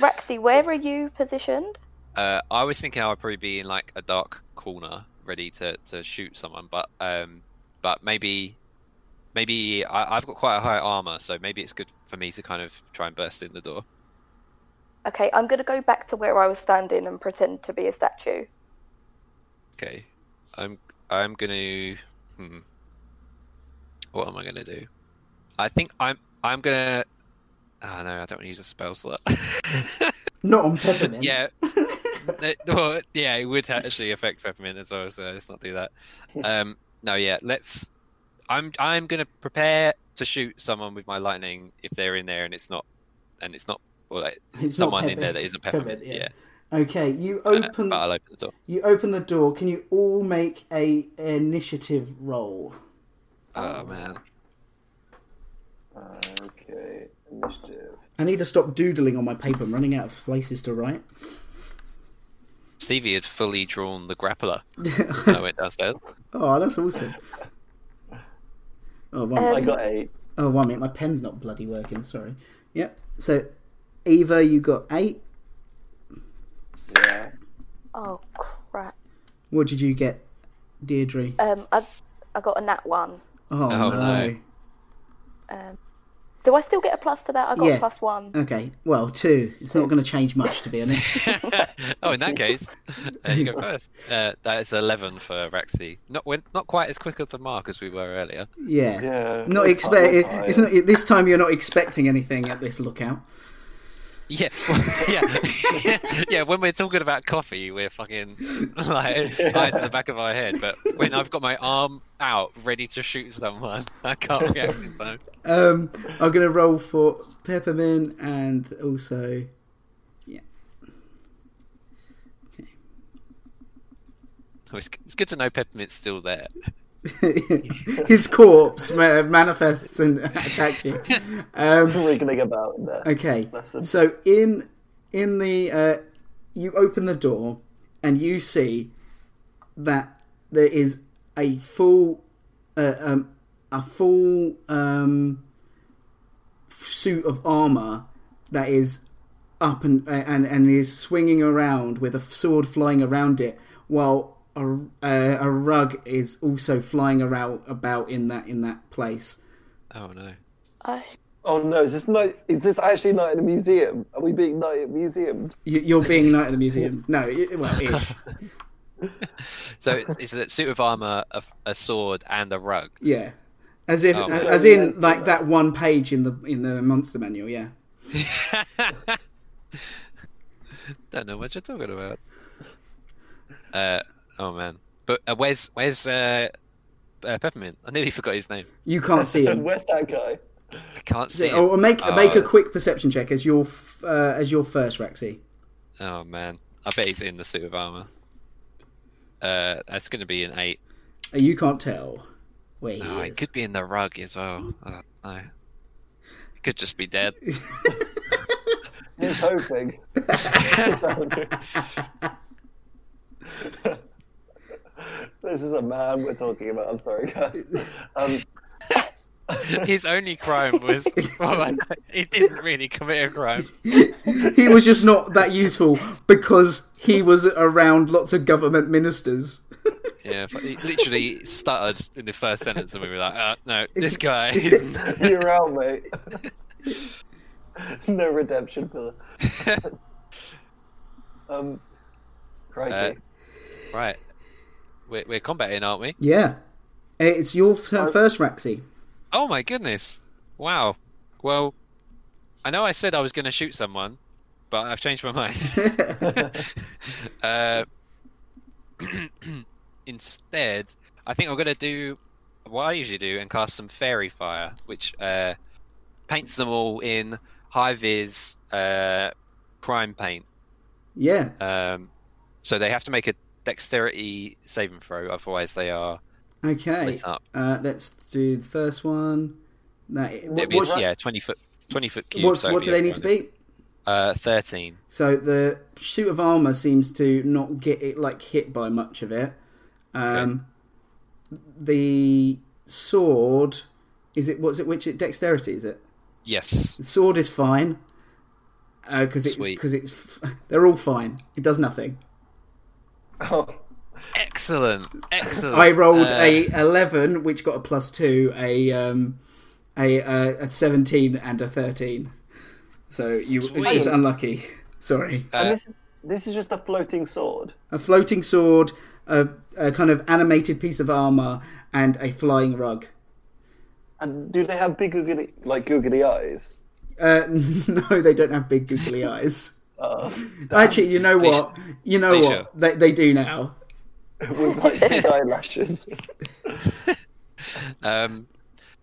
Raxi, where are you positioned? Uh, I was thinking I would probably be in like a dark corner, ready to, to shoot someone, but um, but maybe maybe I, I've got quite a high armor, so maybe it's good for me to kind of try and burst in the door. Okay, I'm gonna go back to where I was standing and pretend to be a statue. Okay, I'm I'm gonna. Hmm. What am I gonna do? I think I'm I'm gonna. Oh no, I don't want to use a spell slot. not on peppermint. yeah. No, well, yeah, it would actually affect peppermint as well, so let's not do that. Um, no, yeah, let's. I'm I'm gonna prepare to shoot someone with my lightning if they're in there and it's not, and it's not, well, like, It's not someone in pepper- there that isn't peppermint. peppermint, yeah, yeah. Okay, you Uh, open. but I'll open the door. You open the door. Can you all make a initiative roll? Oh man, Okay, initiative. I need to stop doodling on my paper. I'm running out of places to write. Stevie had fully drawn the grappler. when I went downstairs. Oh, that's awesome. Oh, one, Um, I got eight. oh, one minute. My pen's not bloody working. Sorry. Yep. So, Eva, you got eight. Yeah. Oh crap. What did you get, Deirdre? Um, I I got a nat one. Oh, Oh, no. no. Um, do I still get a plus to that? I got Yeah. a plus one. Okay. Well, two. It's not going to change much, to be honest. oh, in that case, uh, you go first. Uh, that is eleven for Raxi. Not we're not quite as quick of the mark as we were earlier. Yeah. Yeah. Not expect. fine. It's not this time. You're not expecting anything at this lookout. Yeah, yeah, yeah. When we're talking about coffee, we're fucking like eyes in the back of our head. But when I've got my arm out, ready to shoot someone, I can't in time. Um, I'm going to roll for peppermint and also, yeah. Oh, It's, it's good to know Peppermint's still there. His corpse ma- manifests and attacks you. Um, wriggling about in there. okay, Listen. so in in the uh, you open the door and you see that there is a full uh, um, a full um, suit of armor that is up and and and is swinging around with a sword flying around it, while a, a, a rug is also flying around about in that in that place. Oh no. I, Oh no! Is this night? Is this actually night in the museum? Are we being night at the museum? You, you're being night of the museum. No, y- well, ish. So it's a suit of armor, a, a sword, and a rug. yeah, as if Oh, man. as in like that one page in the in the monster manual. Yeah. Don't know what you're talking about. Uh, oh man. But uh, where's where's uh, uh, Peppermint? I nearly forgot his name. You can't see him. Where's that guy? I can't see him. Or make make a Oh. quick perception check as your f- uh, as your first Raxi. Oh man, I bet he's in the suit of armor. Uh, that's going to be an eight. Uh, You can't tell where he Oh, is. it could be in the rug as well. Oh, no. He could just be dead. He's hoping. this is a man we're talking about. I'm sorry, guys. Um, His only crime was well, he didn't really commit a crime. he was just not that useful because he was around lots of government ministers. Yeah, but he literally stuttered in the first sentence, and we were like, uh, "No, this guy." Is... You're out, mate. no redemption for um, crikey. right, we're, we're combating, aren't we? Yeah. It's your turn Oh. first, Raxi. Oh my goodness! Wow. Well, I know I said I was going to shoot someone, but I've changed my mind. uh, instead, I think I'm going to do what I usually do and cast some faerie fire, which uh, paints them all in high vis uh, prime paint. yeah. Um, so they have to make a dexterity saving throw, otherwise they are Okay. Uh, let's do the first one. That, what, be- yeah, twenty foot, twenty foot cube. what's, so what do they need to beat? Uh, thirteen. So the suit of armor seems to not get it like hit by much of it. Um, The sword is it? What's it? Which it dexterity is it? Yes. The sword is fine because it's because it's they're all fine. It does nothing. Oh, Excellent. Excellent. I rolled Uh, a eleven, which got a plus two, a um, a, uh, a seventeen, and a thirteen. So you Sweet. which is unlucky. Sorry. and uh, this, this is just a floating sword. A floating sword, a, a kind of animated piece of armor, and a flying rug. And do they have big googly, like googly eyes? Uh, no, they don't have big googly eyes. Uh, Actually, you know Are you what? You know Are what? sure? They they do now. with like big eyelashes. um,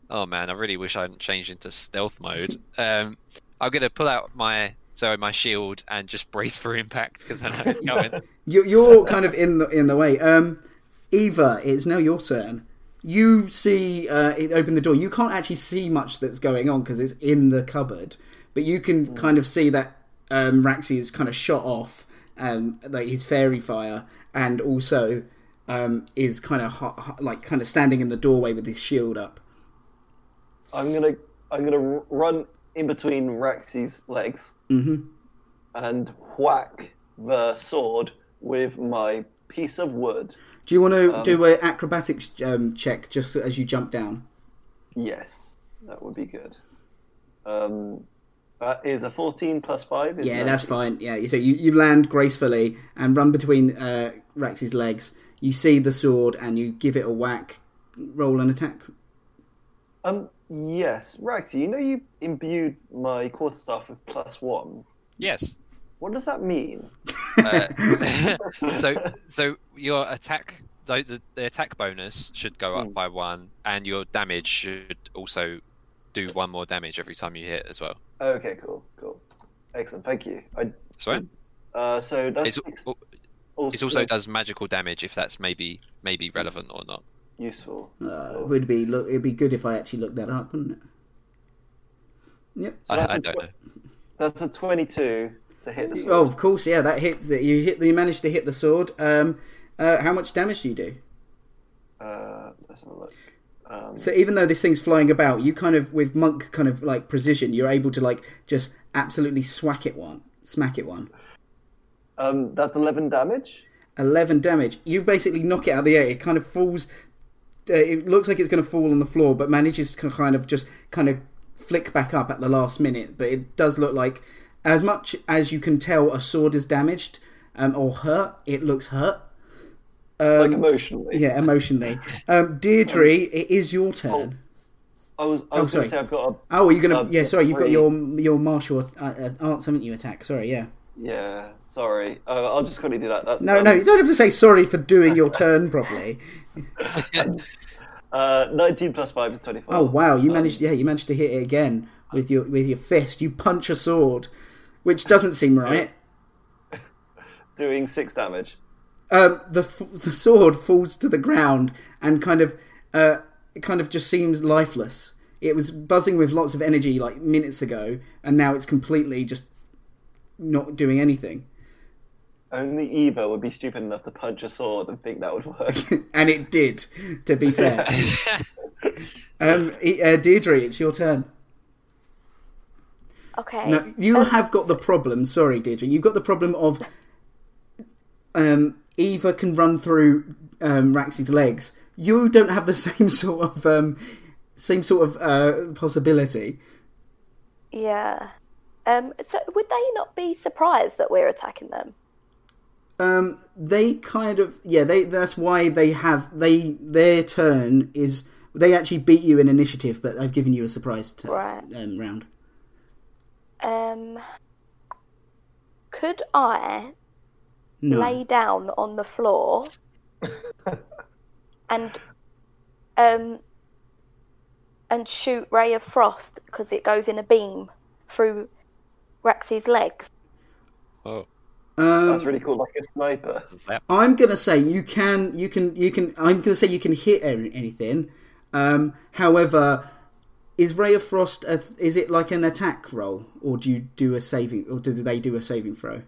oh man, I really wish I hadn't changed into stealth mode. Um, I'm gonna pull out my so my shield and just brace for impact because I know it's coming. You, you're kind of in the in the way. Um, Eva, it's now your turn. You see uh, it open the door. You can't actually see much that's going on because it's in the cupboard, but you can kind of see that um, Raxi is kind of shot off, um, like his faerie fire, and also um, is kind of hot, hot, like kind of standing in the doorway with his shield up. I'm gonna I'm gonna run in between Raxi's legs hmm and whack the sword with my piece of wood. Do you want to Um, do an acrobatics um, check just as you jump down? Yes, that would be good. Um, that is a 14 plus 5. Is Yeah, 19. that's fine. Yeah, so you, you land gracefully and run between uh, Rax's legs. You see the sword and you give it a whack. Roll an attack. Um, yes, Raxi, you know you imbued my quarterstaff with plus 1. Yes. What does that mean? Uh, so so your attack so the, the attack bonus should go up Hmm. by one, and your damage should also do one more damage every time you hit as well. Okay, cool, cool. Excellent, thank you. I, Sorry. uh, so that's It's, it also does magical damage if that's maybe maybe relevant or not. useful. Uh, would be look. It'd be good if I actually looked that up, wouldn't it? Yep. So that's I, I a don't tw- know. That's a 22 to hit the sword. Oh, of course. Yeah, that hits. That you hit. You managed to hit the sword. Um, uh, how much damage do you do? Uh, let's have a look. Um, So even though this thing's flying about, you kind of with monk kind of like precision, you're able to like just absolutely swack it one, smack it one. um, that's 11 damage. 11 damage. You basically knock it out of the air. It kind of falls. Uh, it looks like it's going to fall on the floor, but manages to kind of just kind of flick back up at the last minute. But it does look like, as much as you can tell, a sword is damaged um, or hurt. It looks hurt. Um, like emotionally. yeah, emotionally. Um, Deirdre, it is your turn. I was, I Oh, was going sorry. to say I've got a. Oh, are you gonna? Um, yeah, sorry, you've got your your martial uh, uh, arts, haven't you? Attack. Sorry, yeah. Yeah, sorry. Uh, I'll just quickly do that. That's, No, um, no, you don't have to say sorry for doing your turn properly. Uh, 19 plus 5 is 24. Oh wow, you Um, managed. Yeah, you managed to hit it again with your with your fist. You punch a sword, which doesn't seem right. Doing 6 damage. Um, the the sword falls to the ground and kind of uh, it kind of just seems lifeless. It was buzzing with lots of energy like minutes ago, and now it's completely just not doing anything. Only Eva would be stupid enough to punch a sword and think that would work. and it did. To be fair, um, uh, Deirdre, it's your turn. Okay. No, you Um, have got the problem. Sorry, Deirdre. You've got the problem of um, Eva can run through um, Rax's legs. You don't have the same sort of um, same sort of uh, possibility. Yeah. Um, so would they not be surprised that we're attacking them? Um, they kind of yeah. They that's why they have they their turn is they actually beat you in initiative, but I've given you a surprise to, Right. um, round. Um, could I No, lay down on the floor and um and shoot ray of frost because it goes in a beam through Rexy's legs? Oh, um, That's really cool, like a sniper. I'm gonna say you can, you can, you can. I'm gonna say you can hit anything. Um, however, is Ray of Frost? A, is it like an attack roll, or do you do a saving, or do they do a saving throw?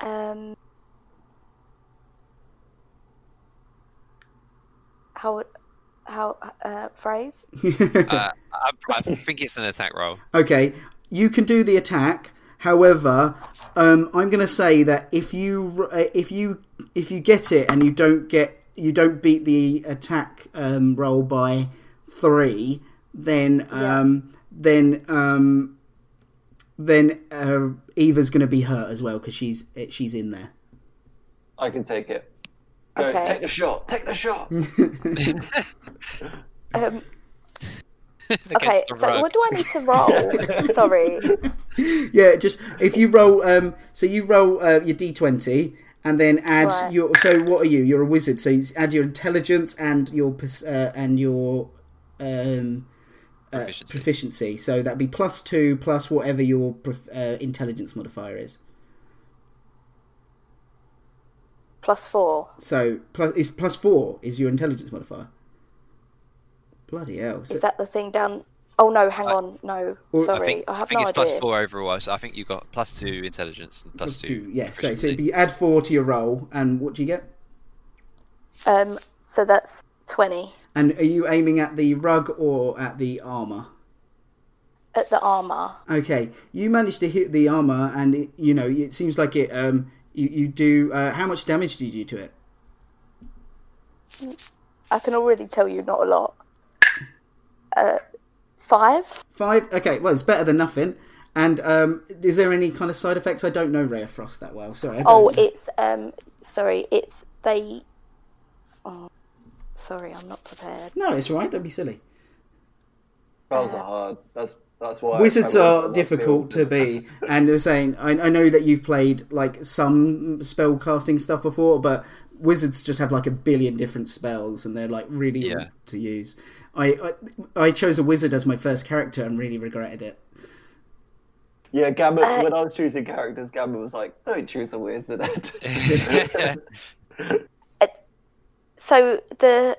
Um, how how uh, phrase? uh, I, I think it's an attack roll. Okay, you can do the attack. However, um, I'm going to say that if you uh, if you if you get it and you don't get you don't beat the attack um, roll by three, then um, then um, then uh, Eva's going to be hurt as well because she's she's in there. I can take it. Go, Okay. take the shot. Take the shot. Um, okay, the so rug. what do I need to roll? Sorry. Yeah, just if you roll, um, so you roll uh, your d20 and then add Right. your. So what are you? You're a wizard, so you add your intelligence and your uh, and your um, Proficiency. proficiency. So that'd be plus two plus whatever your prof- uh, intelligence modifier is. Plus four. So plus is plus four is your intelligence modifier. Bloody hell! So, Is that the thing down? Oh no, hang on, no. Or- I Sorry, I think, I I think no it's idea. four overall. So I think you've got plus two intelligence and plus, plus two, two. yeah. So, so proficiency. add four to your roll, and what do you get? Um, so that's twenty And are you aiming at the rug or at the armor? at the armor. Okay, you managed to hit the armor, and it, you know it seems like it. Um, you you do. Uh, how much damage do you do to it? I can already tell you not a lot. Uh, five. Five. Okay, well it's better than nothing. And um, is there any kind of side effects? I don't know Ray of Frost that well. Sorry. Oh, it's um, sorry, it's they. Oh, sorry, I'm not prepared. no, it's right. Don't be silly. Spells are hard. That's that's why. Wizards I are I won't difficult to be, and they're saying I, I know that you've played like some spell casting stuff before, but wizards just have like a billion different spells, and they're like really Yeah. hard to use. I, I I chose a wizard as my first character and really regretted it. Yeah, Gambit. Uh, when I was choosing characters, Gambit was like, "Don't choose a wizard." So the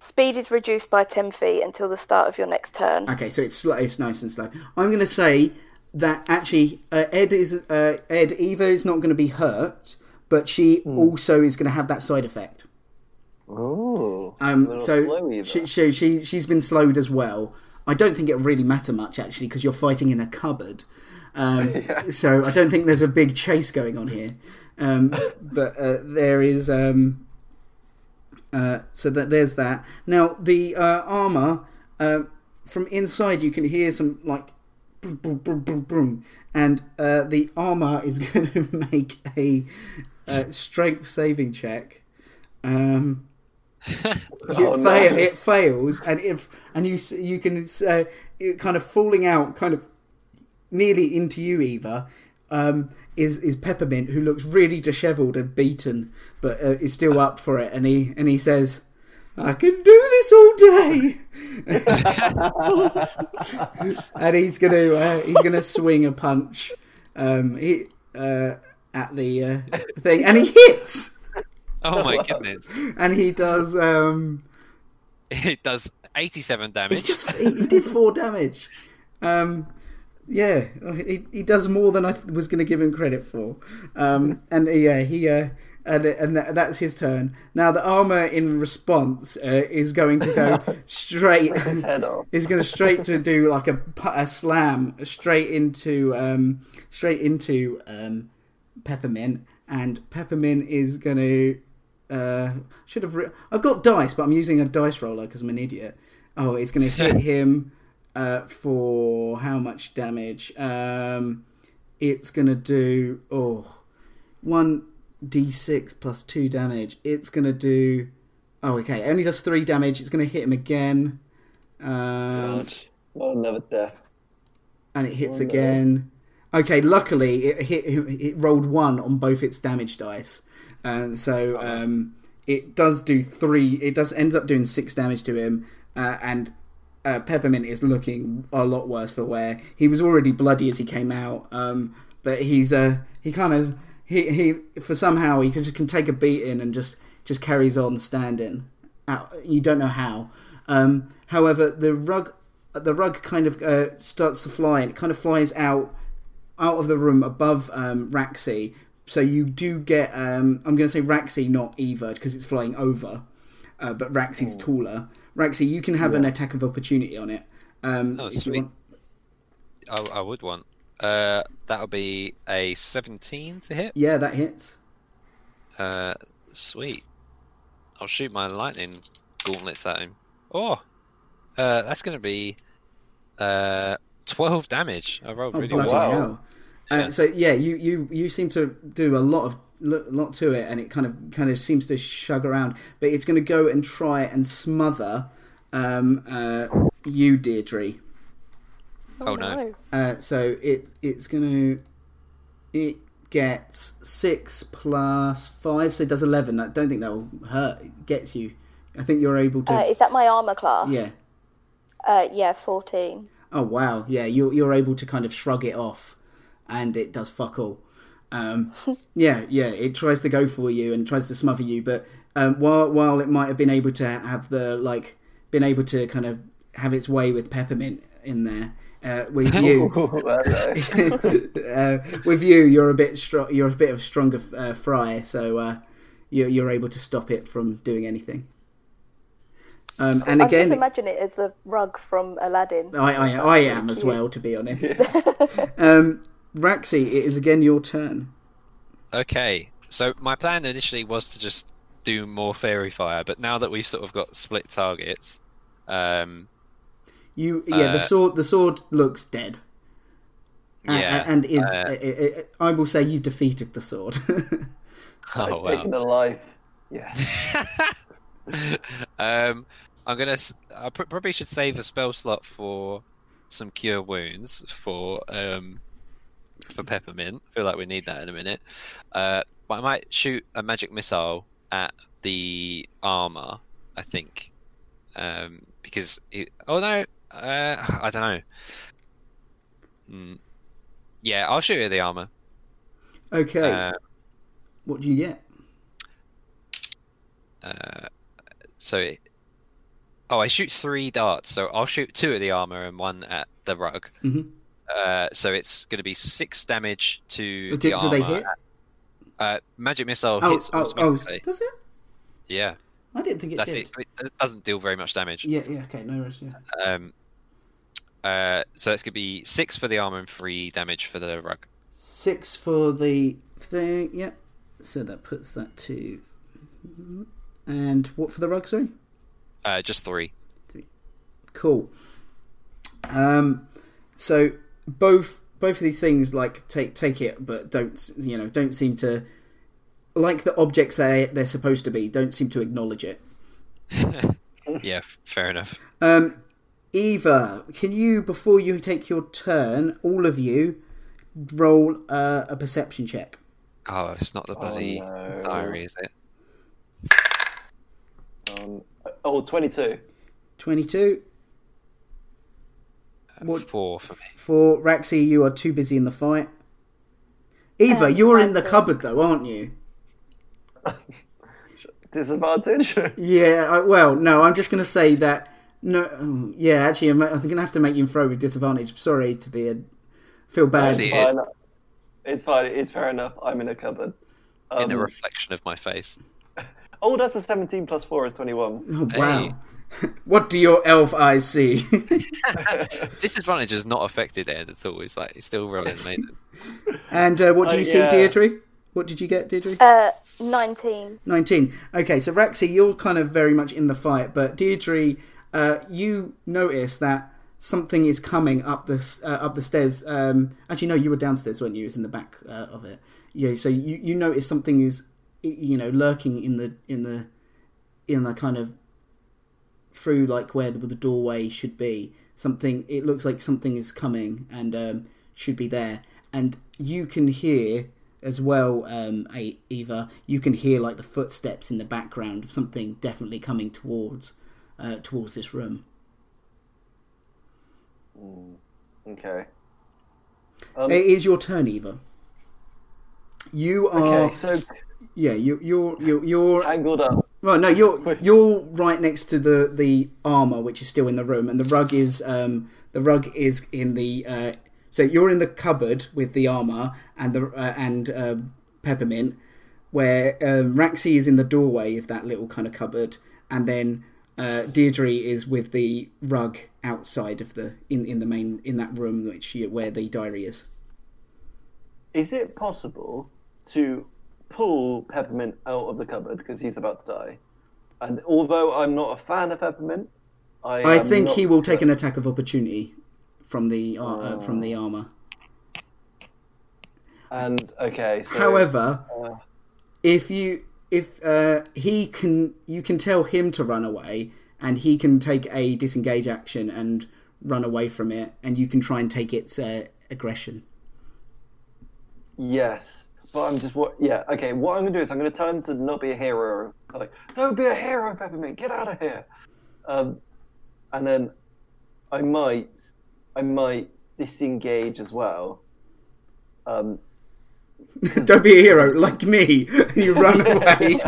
speed is reduced by ten feet until the start of your next turn. Okay, so it's slow, it's nice and slow. I'm going to say that actually uh, Ed is uh, Ed Eva is not going to be hurt, but she also is going to have that side effect. Oh, Um, so slow she, she she she's been slowed as well. I don't think it'll really matter much actually because you're fighting in a cupboard. Um, So I don't think there's a big chase going on here. Um, but uh, there is. Um, uh, so that there's that. Now the uh, armor uh, from inside you can hear some like. Boom, boom, boom, boom, and uh, the armor is going to make a uh, strength saving check. Um, it, Oh, no. it fails, and if and you you can uh, kind of falling out, kind of nearly into you, Eva. Um, is is Peppermint, who looks really dishevelled and beaten, but uh, is still up for it, and he and he says, "I can do this all day," and he's gonna uh, he's gonna swing a punch, um, he, uh, at the uh, thing, and he hits, oh my goodness! and he does. Um, It does 87 damage. He just he, he did four damage. Um, yeah, he, he does more than I th- was going to give him credit for. Um, and yeah, he uh, and and that, that's his turn. Now the armor in response uh, is going to go straight. his head off. is going to straight to do like a, a slam straight into um, straight into um, peppermint and Peppermint is going to. Uh, should have. Re- I've got dice, but I'm using a dice roller because I'm an idiot. Oh, it's going to hit him uh, for how much damage? Um, it's going to do oh one d6 plus two damage. It's going to do. Oh, okay. It only does three damage. It's going to hit him again. Um. Well, another death. and it hits Oh, no. again. Okay, luckily it hit. It rolled one on both its damage dice, and so um, it does do three. It does ends up doing six damage to him, uh, and uh, Peppermint is looking a lot worse for wear. He was already bloody as he came out, um, but he's uh, he kind of he he for somehow he can, just can take a beating and just just carries on standing. Out, you don't know how. Um, however, the rug the rug kind of uh, starts to fly and it kind of flies out out of the room above um, Raxi. So you do get um, I'm going to say Raxi, not Eva, because it's flying over. Uh, but Raxi's taller. Raxi, you can have an attack of opportunity on it. Um, Oh, sweet. I, I would want. Uh, that'll be a 17 to hit. Yeah, that hits. Uh, sweet. I'll shoot my lightning gauntlets at him. Oh, uh, that's gonna be uh 12 damage. I rolled Oh, really bloody well. hell! Uh, so yeah, you, you you seem to do a lot of lot to it, and it kind of kind of seems to shug around. But it's going to go and try and smother um, uh, you, Deirdre. Oh, no. Uh, so it it's gonna it gets six plus five, so it does eleven. I don't think that will hurt. It gets you. I think you're able to. Uh, is that my armor class? yeah. Uh, yeah, 14. Oh wow. Yeah, you're you're able to kind of shrug it off, and it does fuck all. Um, yeah, yeah. It tries to go for you and tries to smother you, but um, while while it might have been able to have the like been able to kind of have its way with peppermint in there. Uh, with you, uh, with you, you're a bit stro- You're a bit of stronger uh, fry, so uh, you're you're able to stop it from doing anything. Um, and I again, just imagine it as the rug from Aladdin. I, I, I sounds am as well, to be honest. um, Raxi, it is again your turn. Okay, so my plan initially was to just do more faerie fire, but now that we've sort of got split targets, um, You, yeah, the Uh, sword, the sword looks dead, A- a- yeah, and is. uh, I- I- I will say you defeated the sword. oh Taking wow. the life. Yeah. um, I'm gonna. s- I pr- probably should save a spell slot for some cure wounds for um for peppermint. I feel like we need that in a minute. Uh, but I might shoot a magic missile at the armor. I think, um, because it, oh no, uh, I don't know. Mm, yeah, I'll shoot at the armor. okay, Uh, what do you get? Uh, so, it, oh, I shoot three darts. So I'll shoot two at the armor and one at the rug. Mhm. Uh, so it's going to be six damage to Do, the do armor. they hit? Uh, magic missile Oh, hits oh, oh, does it? Yeah, I didn't think it that's did. it. It doesn't deal very much damage. Yeah, yeah, okay, no worries. Yeah. Um, uh, so it's going to be six for the armor and three damage for the rug. Six for the thing. Yep. So that puts that to. And what for the rug? Sorry. Uh, just three. three. Cool. Um, so both both of these things like take take it, but don't you know don't seem to like the objects they they're supposed to be. Don't seem to acknowledge it. Yeah, fair enough. Um, Eva, can you before you take your turn, all of you roll uh, a perception check? Oh, it's not the bloody no. diary, is it? Um, oh, 22. Twenty-two. What- Four for me. For Raxi, you are too busy in the fight. Eva, Um, you're in the cupboard though, aren't you? Disadvantage? Yeah, I, well, no, I'm just going to say that. No, oh, yeah, actually, I'm, I'm going to have to make you throw with disadvantage. Sorry to be a. Feel bad. It's fine. It's fine. It's fair enough. I'm in a cupboard. Um, In the reflection of my face. oh, that's a 17 plus 4 is 21. Oh, wow. what do your elf eyes see? Disadvantage is not affected Ed at all. It's like it's still rolling amazing. and uh, what do Uh, you see, yeah. Deirdre? What did you get, Deirdre? Uh, 19. 19. Okay, so Raxi, you're kind of very much in the fight, but Deirdre, uh, you notice that something is coming up the uh, up the stairs. Um, actually, no, you were downstairs, weren't you? It was in the back uh, of it. Yeah, so you, you notice something is, you know, lurking in the in the in the kind of through like where the, the doorway should be. Something. It looks like something is coming and um, should be there, and you can hear as well, um, A- Eva. You can hear like the footsteps in the background of something definitely coming towards uh, towards this room. Okay. Um, It is your turn, Eva. You are okay, so yeah. You you're you're you're tangled up. Right, no, you're you're right next to the the armor, which is still in the room, and the rug is um the rug is in the uh so you're in the cupboard with the armor and the uh, and uh, peppermint, where um, Raxi is in the doorway of that little kind of cupboard, and then uh, Deirdre is with the rug outside of the in in the main in that room which where the diary is. Is it possible to pull Peppermint out of the cupboard because he's about to die? And although I'm not a fan of Peppermint, I, I think he will take an attack of opportunity from the ar- uh, from the armor. And okay, so However, uh, if you if uh, he can you can tell him to run away and he can take a disengage action and run away from it and you can try and take its uh, aggression yes, but I'm just what? Yeah, okay. What I'm gonna do is I'm gonna tell him to not be a hero. Like, don't be a hero, Peppermint. Get out of here. Um, and then I might, I might disengage as well. Um, don't be a hero like me and you run away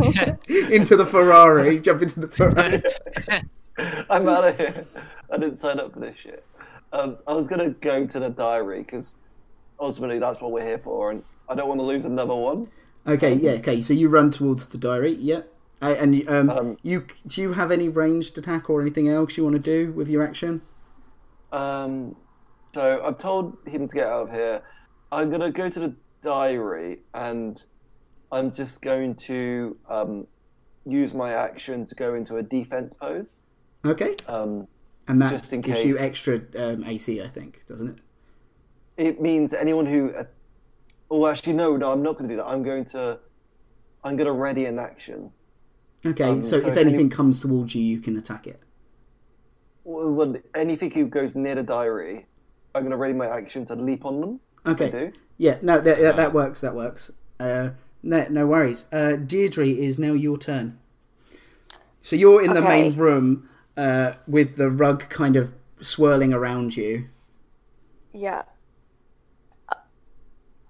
into the ferrari jump into the ferrari I'm out of here. I didn't sign up for this shit. Um, I was gonna go to the diary because ultimately that's what we're here for, and I don't want to lose another one. okay yeah okay so you run towards the diary yeah Uh, and um, Um, you do you have any ranged attack or anything else you want to do with your action Um, so I've told him to get out of here. I'm gonna go to the diary, and I'm just going to um, use my action to go into a defense pose. okay Um, and that Just in gives you extra um, ac i think doesn't it it means anyone who. Uh, oh, actually, no, no, I'm not going to do that. I'm going to. I'm going to ready an action. Okay, Um, so, so if if anything any- comes towards you, you can attack it. Well, well, anything who goes near the diary, I'm going to ready my action to leap on them. Okay. Do. Yeah, no, that, that, that works. That works. Uh, no, no worries. Uh, Deirdre is now your turn. So you're in the Okay. main room uh, with the rug kind of swirling around you. Yeah. I-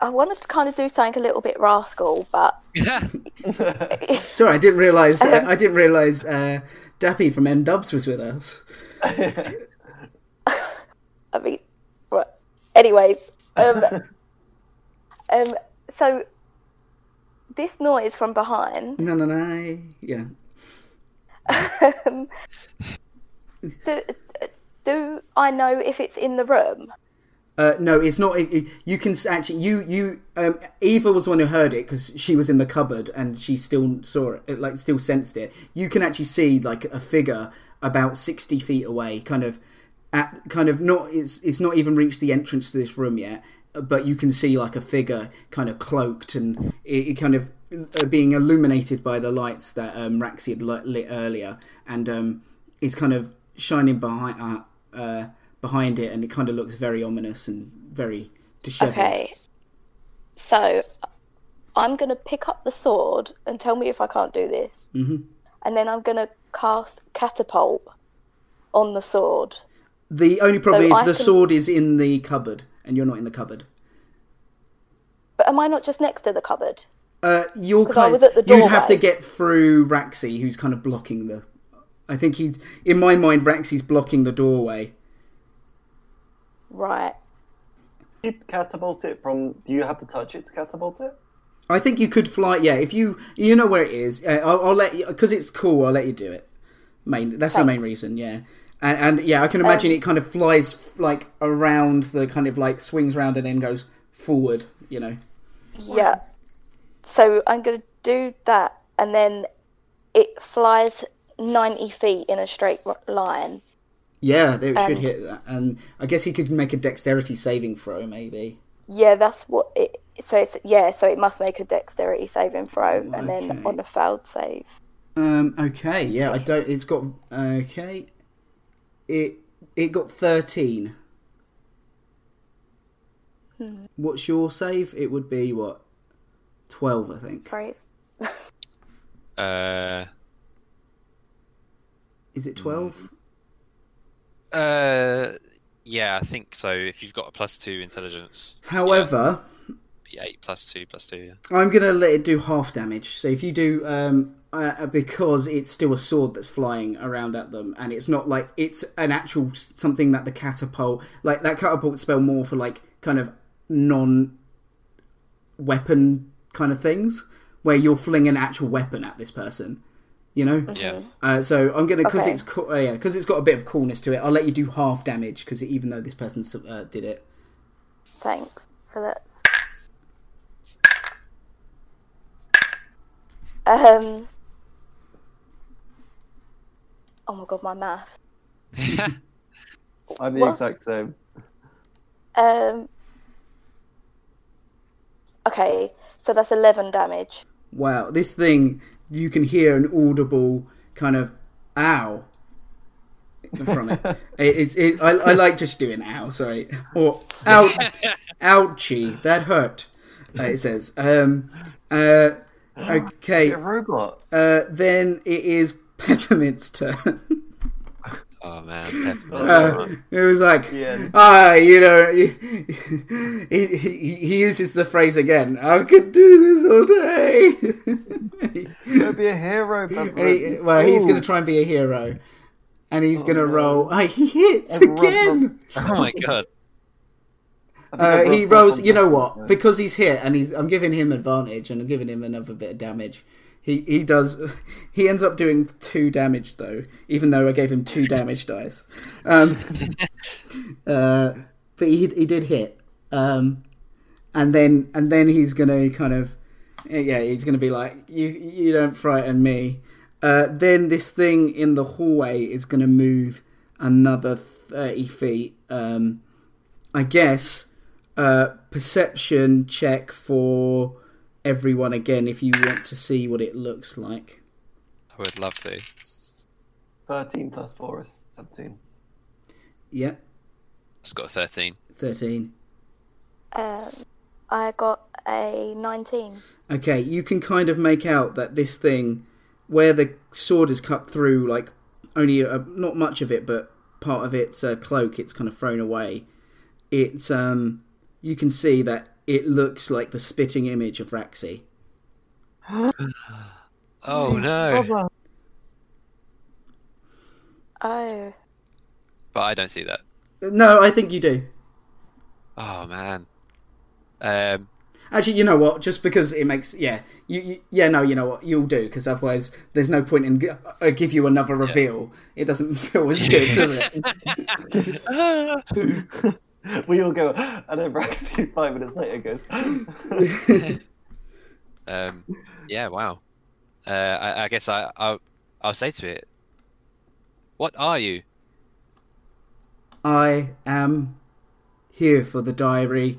I wanted to kind of do something a little bit rascal, but Yeah. Sorry, I didn't realize. Uh, Um, I didn't realize uh, Dappy from N-Dubz was with us. I mean, right. Anyways, um, um, so this noise from behind. No, no, no. Yeah. Um, do, do I know if it's in the room? Uh, no, it's not. It, it- you can actually you you um, Eva was the one who heard it because she was in the cupboard and she still saw it, it, like still sensed it. You can actually see like a figure about sixty feet away, kind of at kind of not. It's it's not even reached the entrance to this room yet, but you can see like a figure kind of cloaked and it, it kind of uh, being illuminated by the lights that um, Raxi had lit, earlier, and um, it's kind of shining behind uh, uh, behind it, and it kind of looks very ominous and very dishevelled. Okay. So I'm going to pick up the sword and tell me if I can't do this. Mhm. And then I'm going to cast catapult on the sword. The only problem So is I the can- sword is in the cupboard, and you're not in the cupboard. But am I not just next to the cupboard? Uh, you're 'Cause I kind. was at the you'd have to get through Raxi, who's kind of blocking the. I think he's in my mind. Raxi's blocking the doorway. Right. you catapult it from. Do you have to touch it to catapult it? I think you could fly. Yeah, if you you know where it is, uh, I'll, I'll let you because it's cool. I'll let you do it. Main. That's the main reason. Yeah, and and yeah, I can imagine Um, it kind of flies like around the kind of like swings around and then goes forward. You know. Yeah. So I'm gonna do that, and then it flies ninety feet in a straight line. Yeah, they should hit that. And I guess he could make a dexterity saving throw, maybe. Yeah, that's what it. So it's yeah, so it must make a dexterity saving throw, and Okay. then on a failed save. Um. Okay. Yeah. I don't. It's got. Okay. It. It got thirteen. What's your save? It would be what? Twelve, I think. Praise. Uh, Is it twelve? uh, yeah, I think so. If you've got a plus two intelligence, However, be eight plus two plus two. Yeah. I'm gonna let it do half damage. So if you do, um, uh, because it's still a sword that's flying around at them, and it's not like it's an actual something that the catapult, like that catapult spell, more for like kind of non weapon kind of things, where you're fling an actual weapon at this person. You know. Yeah. Uh, so I'm gonna because Okay. it's co- uh, yeah because it's got a bit of coolness to it. I'll let you do half damage because even though this person uh, did it. Thanks. So that's. Um. Oh my god, my math. I'm the What? exact same. Um. Okay, so that's eleven damage. Wow, this thing you can hear an audible kind of ow from it. it it's it, I, I like just doing ow, sorry, or out, ouchie, that hurt. Uh, it says. Um, uh, okay, A robot. uh, then it is Peppermint's turn. Oh man, Uh, it was like, Yeah. ah, you know, he, he, he he uses the phrase again. I could do this all day. Go be a hero, And he, Peppermint. well, he's going to try and be a hero, and he's going to roll. Oh, he hits A rub- again. oh my god. Uh, he rolls. You know what? Peppermint. Because he's hit, and he's. I'm giving him advantage, and I'm giving him another bit of damage. He he does. He ends up doing two damage though, even though I gave him two damage dice. Um, uh, but he he did hit. Um, and then and then he's gonna kind of yeah he's gonna be like you you don't frighten me. Uh, then this thing in the hallway is gonna move another thirty feet. Um, I guess uh, perception check for everyone again if you want to see what it looks like. I would love to. 13 plus 4 is 17. Yeah, It's got a thirteen. thirteen. Um, I got a nineteen. Okay, you can kind of make out that this thing, where the sword is cut through, like only uh, not much of it, but part of its uh, cloak, it's kind of thrown away. It's um, you can see that it looks like the spitting image of Raxi. Oh no! Brother. Oh, But I don't see that. No, I think you do. Oh man. Um. Actually, you know what? Just because it makes yeah, you, you yeah no, you know what you'll do because otherwise there's no point in g- uh, give you another reveal. It doesn't feel as good, does it? we all go, and then Braxton five minutes later goes, Um. Yeah. Wow. Uh. I, I guess I. I'll. I'll say to it. What are you? I am here for the diary,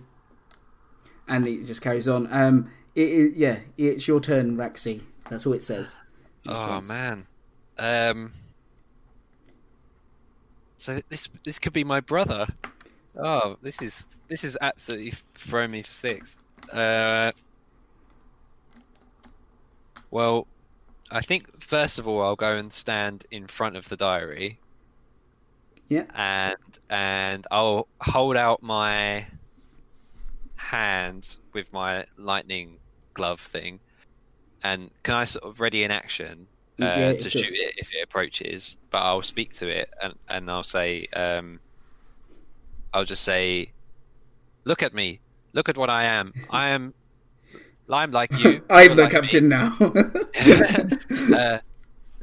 and it just carries on. Um, it, it, yeah, it's your turn, Raxi. That's all it says. in Oh response. man. Um. So this this could be my brother. Oh, this is this is absolutely throwing me for six. Uh. Well, I think first of all I'll go and stand in front of the diary. Yeah. And and I'll hold out my hand with my lightning glove thing. And can I sort of ready in action uh, Yeah, to shoot it if it approaches? But I'll speak to it and, and I'll say, um, I'll just say, "Look at me! Look at what I am! I am, I'm like you. I'm you're the like me." captain now. uh,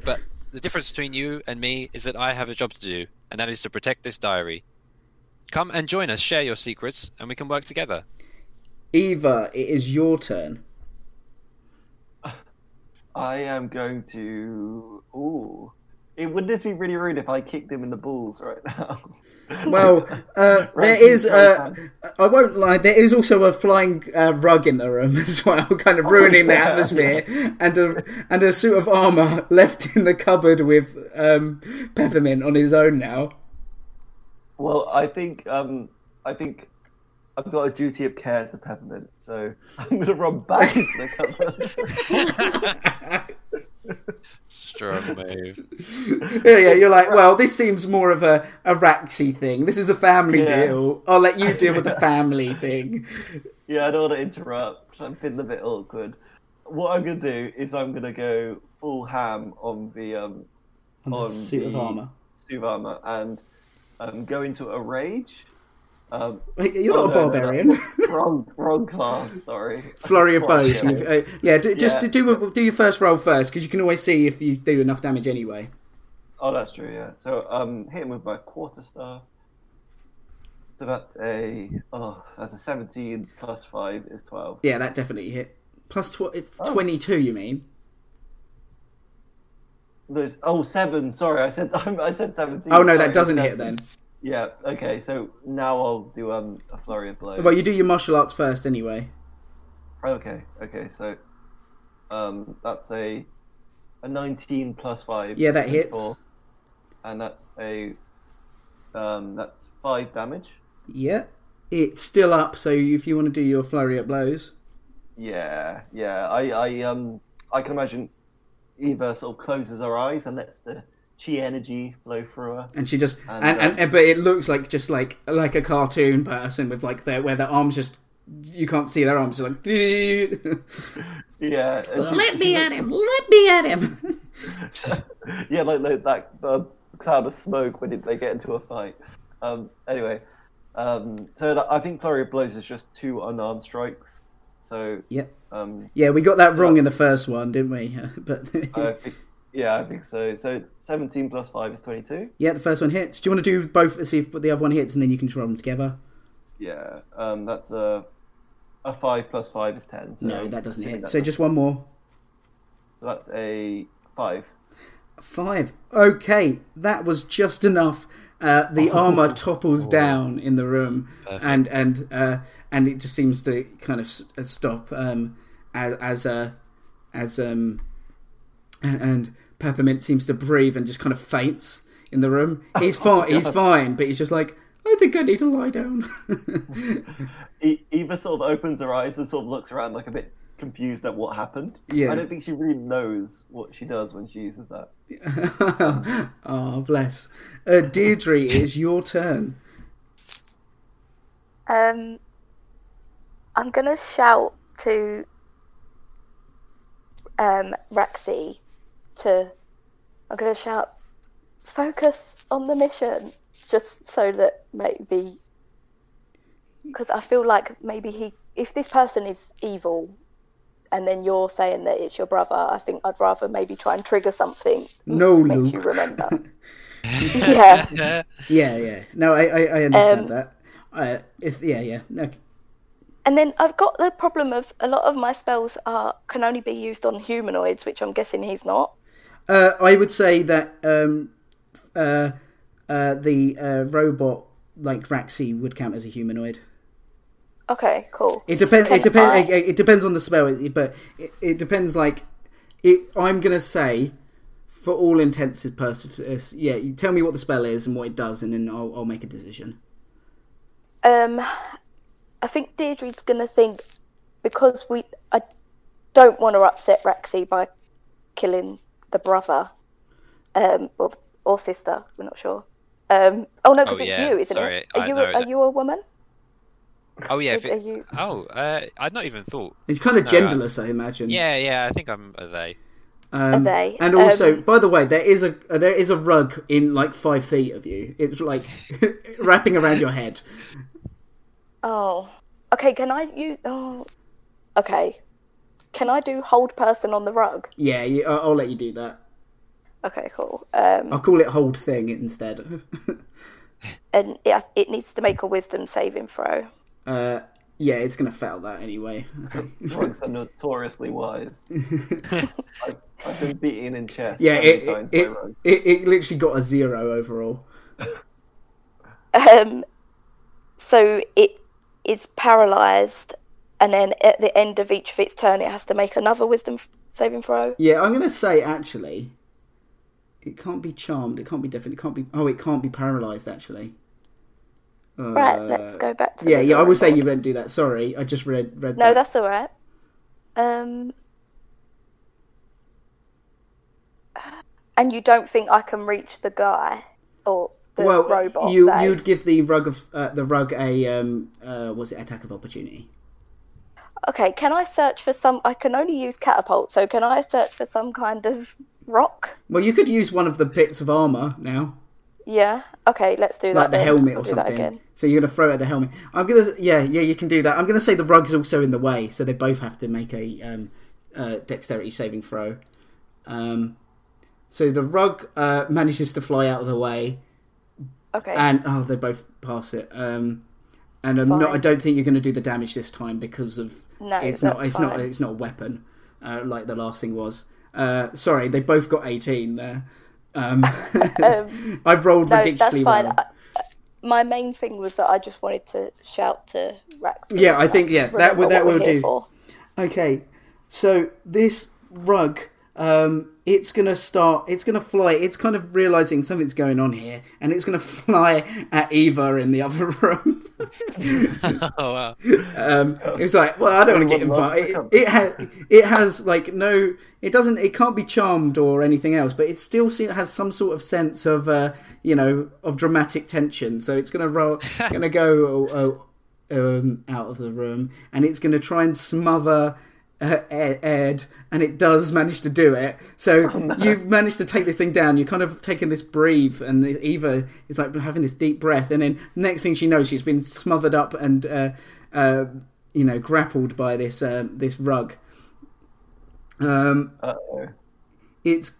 but the difference between you and me is that I have a job to do, and that is to protect this diary. Come and join us, share your secrets, and we can work together. Eva, it is your turn. I am going to. Ooh. It, would this be really rude if I kicked him in the balls right now? Well, uh, there is. Uh, I won't lie. There is also a flying uh, rug in the room as well, kind of ruining the yeah. atmosphere, and a and a suit of armor left in the cupboard with um, peppermint on his own now. Well, I think um, I think I've got a duty of care to Peppermint, so I'm going to run back into the cupboard. Strong move. yeah, yeah, you're like, well, this seems more of a, a Raxi thing. This is a family Yeah. deal. I'll let you deal with the family thing. yeah, I don't want to interrupt. I'm feeling a bit awkward. What I'm going to do is I'm going to go full ham on the um, On the On suit of armor. suit of armor and um, go into a rage. Um, You're oh, not a no, no, barbarian. wrong, wrong class. Sorry. Flurry of blows. Yeah. Uh, yeah, do, just Yeah. do do your first roll first because you can always see if you do enough damage anyway. Oh, that's true. Yeah. So um, hit him with my quarterstaff. So that's a oh, that's a seventeen plus five is twelve. Yeah, that definitely hit. Plus tw- Oh. 22, you mean? Oh seven. Sorry, I said I said seventeen. Oh, no, that doesn't hit then. Yeah. Okay. So now I'll do um a flurry of blows. Well, you do your martial arts first anyway. Okay. Okay. So um that's a a nineteen plus five. Yeah, that hits. four. and that's a um that's five damage. Yeah. It's still up, so if you want to do your flurry at blows. Yeah, yeah. I, I, um, I can imagine Eva sort of closes her eyes and lets the chi energy flow through her. And she just And, and, and, uh, and but it looks like just like like a cartoon person with like their where their arms just you can't see their arms just like Yeah. let me at him let me at him yeah, like, like that uh, cloud of smoke when it, they get into a fight. Um, anyway, um, so I think flurry of blows is just two unarmed strikes. So yeah um, yeah we got that wrong in the first one didn't we but I think, yeah, I think so. So seventeen plus five is twenty-two. yeah the first one hits do you want to do both see if the other one hits and then you can just roll them together Yeah, um, that's a a five plus five is ten. So no that doesn't hit that's so just one more So that's a five. Five. Okay, that was just enough. Uh, the armor topples down in the room, Perfect. and and uh, and it just seems to kind of s- uh, stop um, as as uh, as um, and, and Peppermint seems to breathe and just kind of faints in the room. He's fine. he's fine, but he's just like, I think I need to lie down. E- Eva sort of opens her eyes and sort of looks around like a bit confused at what happened. Yeah. I don't think she really knows what she does when she uses that. oh, bless. Uh, Deirdre, it's your turn. Um, I'm gonna shout to um Raxi to. I'm gonna shout, focus on the mission, just so that maybe, because I feel like maybe he, if this person is evil, and then you're saying that it's your brother, I think I'd rather maybe try and trigger something. No, makes Luke. you remember. yeah. Yeah, yeah. No, I, I, I understand Um, that. Uh, if yeah, yeah. Okay. And then I've got the problem of a lot of my spells are can only be used on humanoids, which I'm guessing he's not. Uh, I would say that um, uh, uh, the uh, robot like Raxi would count as a humanoid. Okay, cool. It depends. It depends. I- It, it depends on the spell, but it, it depends. Like, it. I'm gonna say, for all intents and purposes, yeah. You tell me what the spell is and what it does, and then I'll, I'll make a decision. Um, I think Deirdre's gonna think because we I don't want to upset Raxi by killing the brother, um, or or sister. We're not sure. Um, oh no, because Oh, it's yeah, you, isn't sorry, it? Are I you know a, are you a woman? Oh yeah. If Are it, you? oh, uh, I'd not even thought. It's kind of No, genderless, I imagine. Yeah, yeah. I think I'm a they. Um, they? And also, Um, by the way, there is a uh, there is a rug in like five feet of you. It's like wrapping around your head. Oh, okay. Can I use? Oh, okay. Can I do hold person on the rug? Yeah, you, I'll, I'll let you do that. Okay, cool. Um, I'll call it hold thing instead. and it, it needs to make a wisdom saving throw. uh, Yeah, it's gonna fail that anyway. I think. Are notoriously wise. I've, I've been beaten in chess. yeah, it it, it, it it literally got a zero overall. Um, so it is paralyzed, and then at the end of each of its turn, it has to make another wisdom saving throw. Yeah, I'm gonna say actually, it can't be charmed. It can't be different. It can't be. Oh, it can't be paralyzed. Actually. Uh, Right, let's go back to. Yeah, yeah. I would say you didn't do that. Sorry, I just read read. No, that. that's all right. Um, and you don't think I can reach the guy or the well, robot? you say? you'd give the rug of uh, the rug a um uh was it attack of opportunity? Okay, can I search for some? I can only use catapult, so can I search for some kind of rock? Well, you could use one of the bits of armor now, Yeah. Okay, let's do that. like the then. helmet or something. again. So you're gonna throw at the helmet. I'm gonna yeah yeah you can do that. I'm gonna say the rug's also in the way, so they both have to make a um uh, dexterity saving throw. Um, so the rug uh, manages to fly out of the way, Okay. and oh they both pass it. Um, and I'm not. I don't think you're going to do the damage this time because of No, it's not. It's not. It's not a weapon uh, like the last thing was. Uh, sorry, they both got 18 there. Um, I've rolled no, that's ridiculously fine. well. I, my main thing was that I just wanted to shout to Rax. Yeah, I think- yeah, that will- that will do. For. Okay, so this rug, um, it's gonna start. It's gonna fly. It's kind of realizing something's going on here, and it's gonna fly at Eva in the other room. oh wow. um, it's like, well, I don't want to get involved. It, it, ha- it has like no. It doesn't. It can't be charmed or anything else, but it still has some sort of sense of, uh, you know, of dramatic tension. So it's gonna roll. gonna go. Uh, um, out of the room, and it's going to try and smother uh, Ed, Ed, and it does manage to do it. So you've managed to take this thing down. You're kind of taking this breathe, and Eva is like having this deep breath, and then next thing she knows, she's been smothered up and uh, uh, you know grappled by this uh, this rug. Um, Uh-oh. it's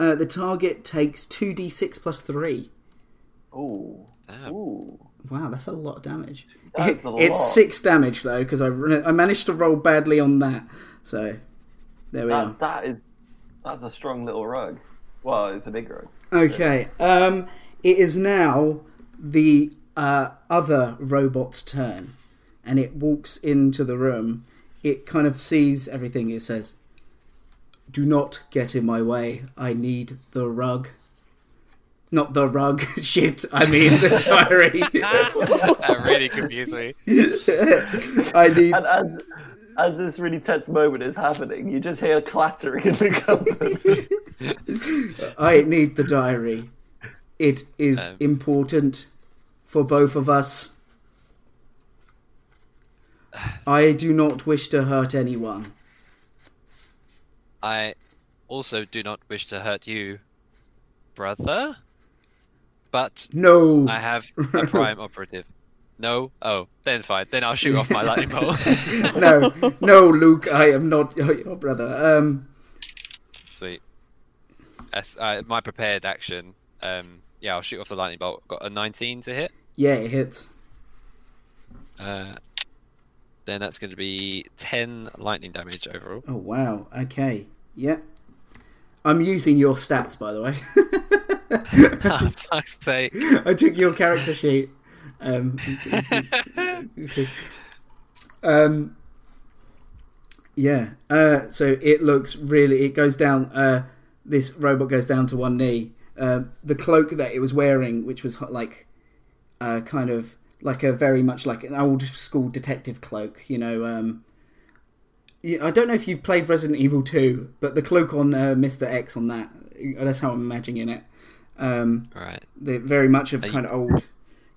uh, the target takes two d six plus three. Ooh. Damn. Ooh. Wow, that's a lot of damage. It- lot. It's six damage though because I I managed to roll badly on that. So there we are. That, that is that's a strong little rug. Well, it's a big rug. Okay. Um, it is now the uh, other robot's turn, and it walks into the room. It kind of sees everything. It says, "Do not get in my way. I need the rug." Not the rug. Shit. I mean the diary. that really confused me. I need. And as as this really tense moment is happening, you just hear clattering in the cupboard. I need the diary. It is Um, important for both of us. I do not wish to hurt anyone. I also do not wish to hurt you, brother. But No. I have a prime operative. No? Oh, then fine. Then I'll shoot off my lightning bolt. no, no, Luke. I am not your brother. Um, Sweet. As, uh, my prepared action. Um, yeah, I'll shoot off the lightning bolt. Got a 19 to hit. yeah, it hits. Uh, then that's going to be 10 lightning damage overall. Oh wow. Okay. Yeah. I'm using your stats, by the way. Fuck's sake. I took your character sheet. Um, um, yeah. Uh, so it looks really. It goes down. Uh, this robot goes down to one knee. Uh, the cloak that it was wearing, which was like, uh, kind of like a very much like an old school detective cloak. You know. Um, I don't know if you've played Resident Evil 2, but the cloak on uh, Mr. X on that, that's how I'm imagining it. Um, Alright. they're very much of Are you- kind of old,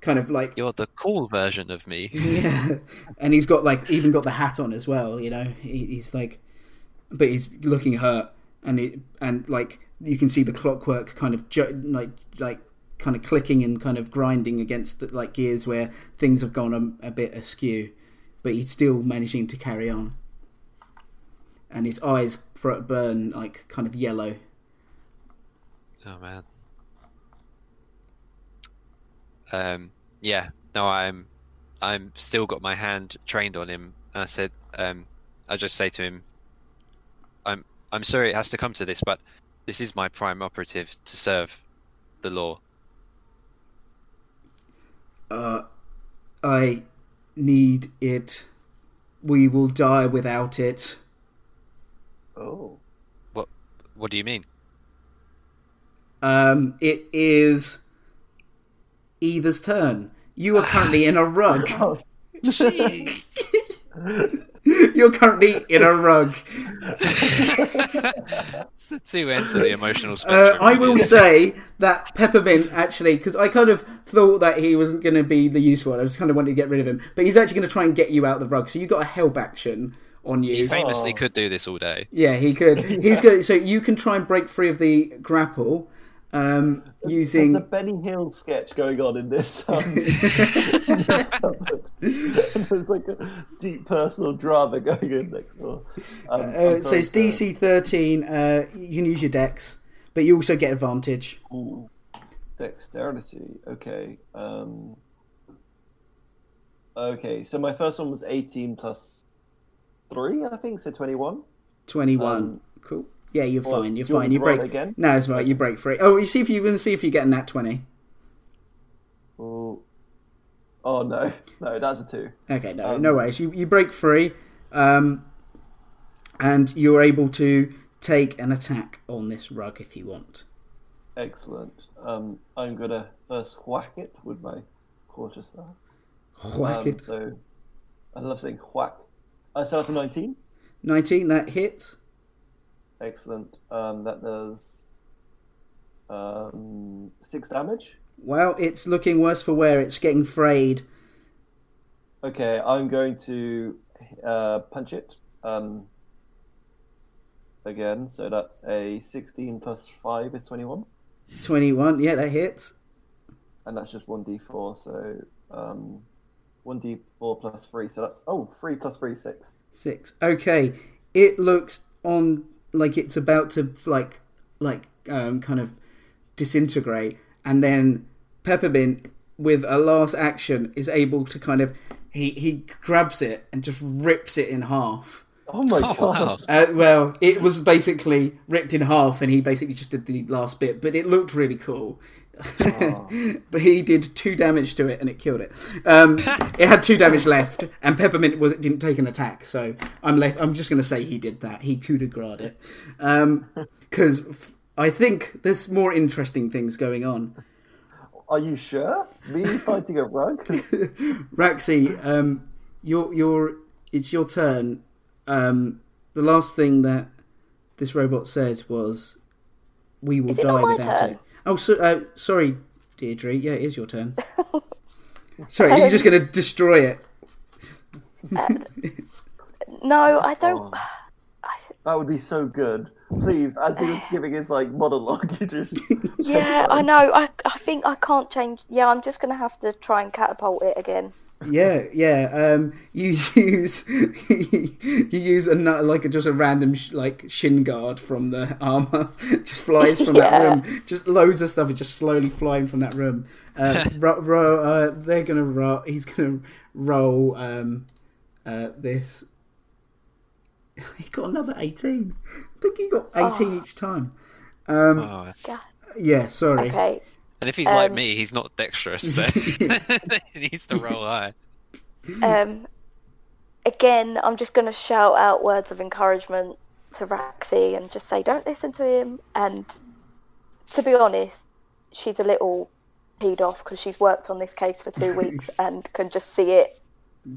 kind of like You're the cool version of me. yeah, and he's got like even got the hat on as well. You know, he, he's like, but he's looking hurt, and it and like you can see the clockwork kind of ju- like like kind of clicking and kind of grinding against the like gears where things have gone a, a bit askew, but he's still managing to carry on, and his eyes burn like kind of yellow. Oh man. Um. Yeah. No, I'm. I'm still got my hand trained on him. I said, um, I just say to him, "I'm I'm sorry it has to come to this, but this is my prime operative to serve the law." Uh, I need it. We will die without it. Oh. What What do you mean? Um, it is Eva's turn. You are currently in a rug. Oh, You're currently in a rug. It's the two ends of the emotional Uh, spectrum. I will say that Peppermint actually, because I kind of thought that he wasn't going to be the useful one. I just kind of wanted to get rid of him, but he's actually going to try and get you out of the rug. So you got a help action on you. He famously Oh. could do this all day. Yeah, he could. He's good. So you can try and break free of the grapple um, There's a. Benny Hill sketch going on in this. Um, there's like a deep personal drama going in next door. Um, Uh, so it's to- DC thirteen. Uh, you can use your dex, but you also get advantage. Ooh. Dexterity. Okay. Um, okay. So my first one was 18 plus three, I think. So 21. Twenty-one. Um, cool. Yeah, you're well, fine. You're you fine. You break again? No, it's right. You break free. Oh, you see if you can see if you get a nat twenty. Ooh. Oh no, no, that's a two. Okay, no, Um, no worries. You you break free, um, and you're able to take an attack on this rug if you want. Excellent. Um, I'm gonna first whack it with my quarterstaff. Whack Um, it. So I love saying whack. Uh, so that's a 19. Nineteen. That hits. Excellent. Um, that does um, six damage. Well, it's looking worse for wear. It's getting frayed. Okay, I'm going to uh, punch it um, again. So that's a 16 plus 5 is 21. Twenty-one. Yeah, that hits. And that's just 1d4. So um, 1d4 plus 3. So that's, oh, 3 plus 3, 6. Six. Okay. It looks on like it's about to like like um kind of disintegrate and then Peppermint with a last action is able to kind of he he grabs it and just rips it in half. Oh my Oh, god. wow. Uh, well, it was basically ripped in half, and he basically just did the last bit. But it looked really cool. but he did two damage to it, and it killed it. Um, it had two damage left, and Peppermint was didn't take an attack. So I'm left. I'm just going to say he did that. He coup de grace it, because I think there's more interesting things going on. Are you sure? Me fighting a rug? Raxi, um, your your it's your turn. Um, the last thing that this robot said was, "We will Is die without turn? it." Oh, so, uh, sorry, Deirdre. Yeah, it is your turn. sorry, you're just going to destroy it. No, I don't. Oh. That would be so good. Please, as he was giving his like monologue, you just Yeah, I know. I I think I can't change. Yeah, I'm just gonna have to try and catapult it again. Yeah, yeah. Um, you use you use a like a, just a random sh- like shin guard from the armor, just flies from that room. Just loads of stuff is just slowly flying from that room. Uh, ro- ro- uh, they're gonna roll. He's gonna roll um, uh, this. He got another eighteen. I think he got eighteen each time. Um, Oh. Yeah, sorry. Okay. And if he's like Um, me, he's not dexterous, so he needs to roll high. Um. Again, I'm just gonna shout out words of encouragement to Raxi and just say, don't listen to him. And to be honest, she's a little peed off because she's worked on this case for two weeks and can just see it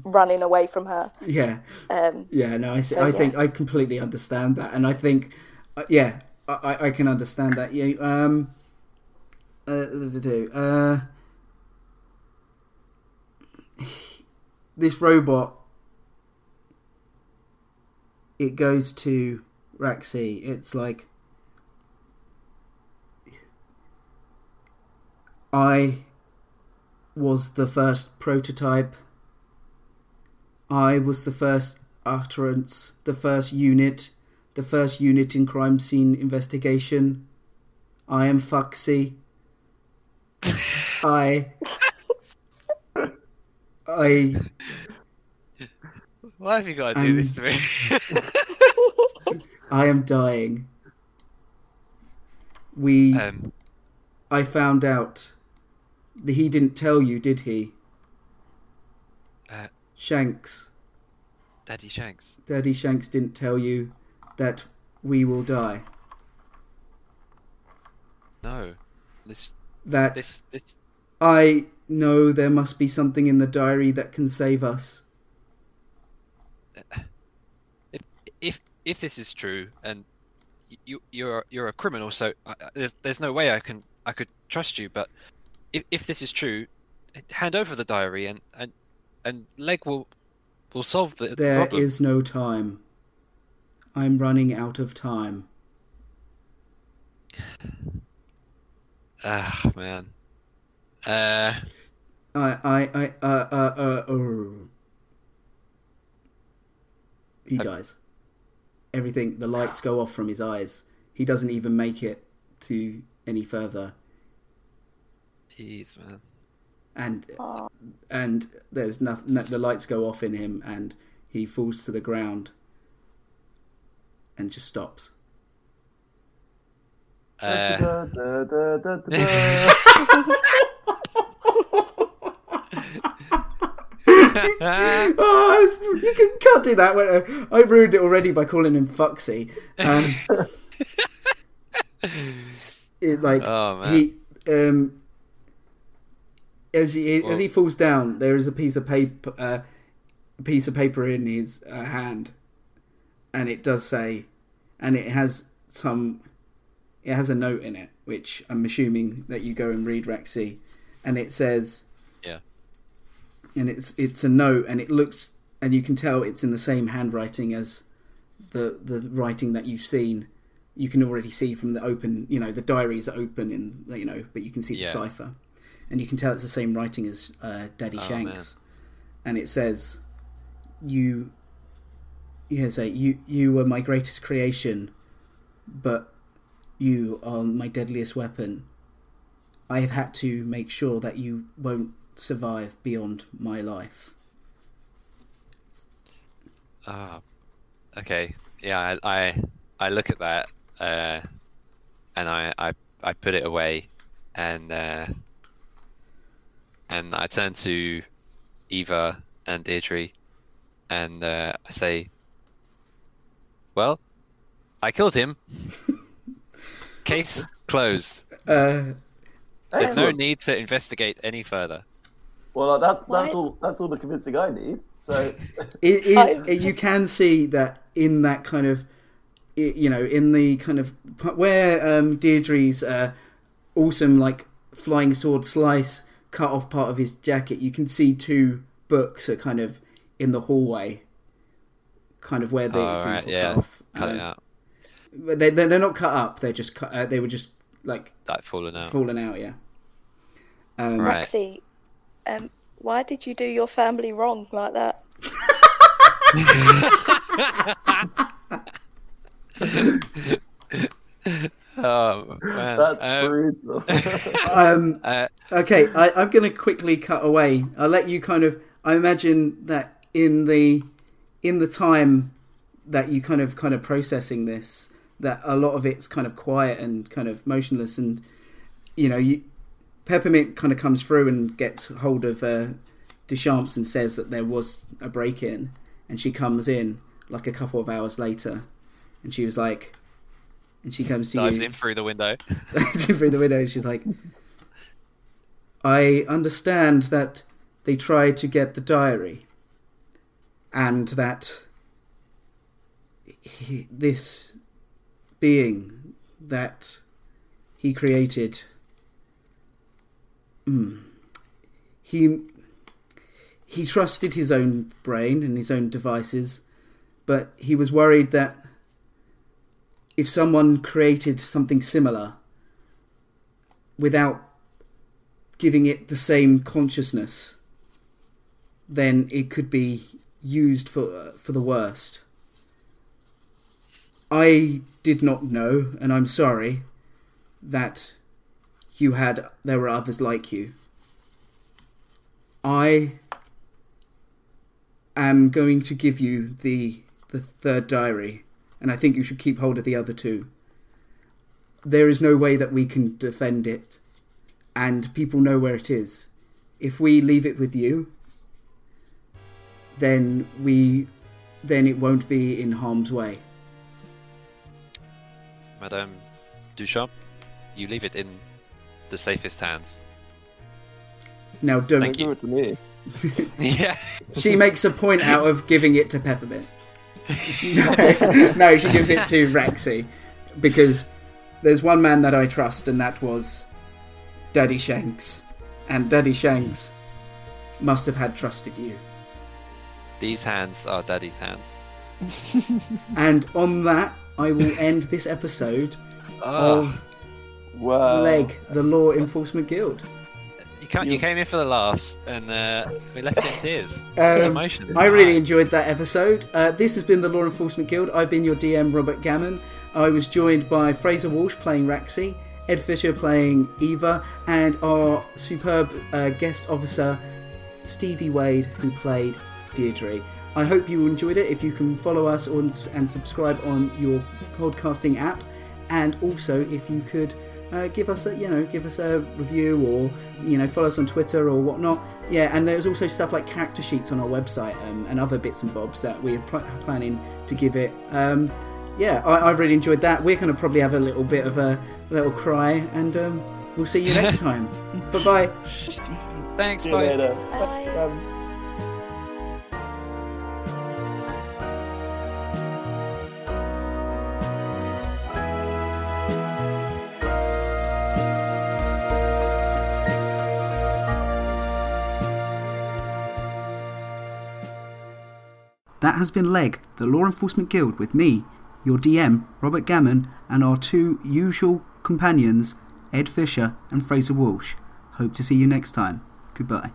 running away from her. Yeah. Um. Yeah, no, I, see, So, I yeah. think I completely understand that, and I think, uh, yeah, I, I- I can understand that. Yeah, um, uh, uh, this robot, it goes to Raxi. It's like I was the first prototype. I was the first utterance, the first unit, the first unit in crime scene investigation. I am Foxy. I. I Why have you got to do Um, this to me? I am dying. We um, I found out that he didn't tell you, did he? Uh. Shanks. Daddy Shanks. Daddy Shanks didn't tell you that we will die. No, this, That this, this. I know there must be something in the diary that can save us. If, if, if this is true, and you, you're, you're a criminal, so I, there's, there's no way I can, I could trust you. But if, if this is true, hand over the diary, and, and, and Leg will, will solve the There problem. is no time. I'm running out of time. Ah, man. Uh, I I I uh uh uh. uh. He I- dies. Everything. The lights go off from his eyes. He doesn't even make it to any further. jeez, man. And Aw. and there's nothing. The lights go off in him, and he falls to the ground, and just stops. Uh, oh, you can, can't do that. When, I ruined it already by calling him Foxy. Um, it, like Oh, he, um, as he as he falls down, there is a piece of paper, uh, piece of paper in his uh, hand, and it does say, and it has some, it has a note in it, which I'm assuming that you go and read, Rexy, and it says yeah. and it's it's a note and it looks and you can tell it's in the same handwriting as the the writing that you've seen you can already see from the open you know the diaries are open in you know but you can see Yeah. the cipher and you can tell it's the same writing as uh, daddy Oh, shanks and it says you yeah say you you were my greatest creation but you are my deadliest weapon I have had to make sure that you won't survive beyond my life. Ah, okay. Yeah, I, I I look at that, uh, and I, I I put it away, and uh, and I turn to Eva and Deirdre, and uh, I say, "Well, I killed him. Case closed. Uh, There's no Excellent. need to investigate any further." Well, that, Why- that's all. That's all the convincing I need. So, it, it, it- you can see that in that kind of, i- you know, in the kind of where um, Deirdre's uh, awesome like flying sword slice cut off part of his jacket. You can see two books are kind of in the hallway, kind of where they Oh, been right, cut yeah. off. Cut Um, it out. But they they're, they're not cut up. They're just cut. Uh, they were just like Like falling out. falling out. Yeah. Um, Right. Rexy, um, why did you do your family wrong like that? Oh man. that's Um, brutal. Um, uh, Okay, I, I'm going to quickly cut away. I'll let you kind of. I imagine that in the in the time that you kind of kind of processing this, that a lot of it's kind of quiet and kind of motionless, and you know, you Peppermint kind of comes through and gets hold of uh, Deschamps and says that there was a break in, and she comes in like a couple of hours later, and she was like, and she comes to dives you in through the window. through the window. She's like, I understand that they tried to get the diary, and that he, this being that he created, mm, he he trusted his own brain and his own devices, but he was worried that if someone created something similar without giving it the same consciousness, then it could be used for for the worst. I did not know, and I'm sorry that you had there were others like you. I am going to give you the the third diary, and I think you should keep hold of the other two. There is no way that we can defend it, and people know where it is. If we leave it with you, then we then it won't be in harm's way. Madame Duchamp, you leave it in the safest hands. Now don't Thank you. Give it to me. yeah. she makes a point out of giving it to Peppermint. no, no, she gives it to Rexy because there's one man that I trust, and that was Daddy Shanks. And Daddy Shanks must have had trusted you. These hands are Daddy's hands. And on that, I will end this episode Oh, of Wow. Leg, the Law Enforcement Guild. you, can't, you came in for the laughs, and uh, we left in tears. Um, Emotion. I really enjoyed that episode. Uh, this has been the Law Enforcement Guild. I've been your DM, Robert Gammon. I was joined by Fraser Walsh playing Raxi, Ed Fisher playing Eva, and our superb uh, guest officer, Stevie Wade, who played Deirdre. I hope you enjoyed it. If you can follow us on, and subscribe on your podcasting app, and also if you could uh, give us a you know give us a review or you know follow us on Twitter or whatnot. Yeah, and there's also stuff like character sheets on our website um, and other bits and bobs that we're pl- planning to give it. Um, yeah, I, I've really enjoyed that. We're going to probably have a little bit of a little cry, and um, we'll see you next time. bye bye. Thanks, See you bye. later. Bye. That has been Leg, the Law Enforcement Guild, with me, your DM, Robert Gammon, and our two usual companions, Ed Fisher and Fraser Walsh. Hope to see you next time. Goodbye.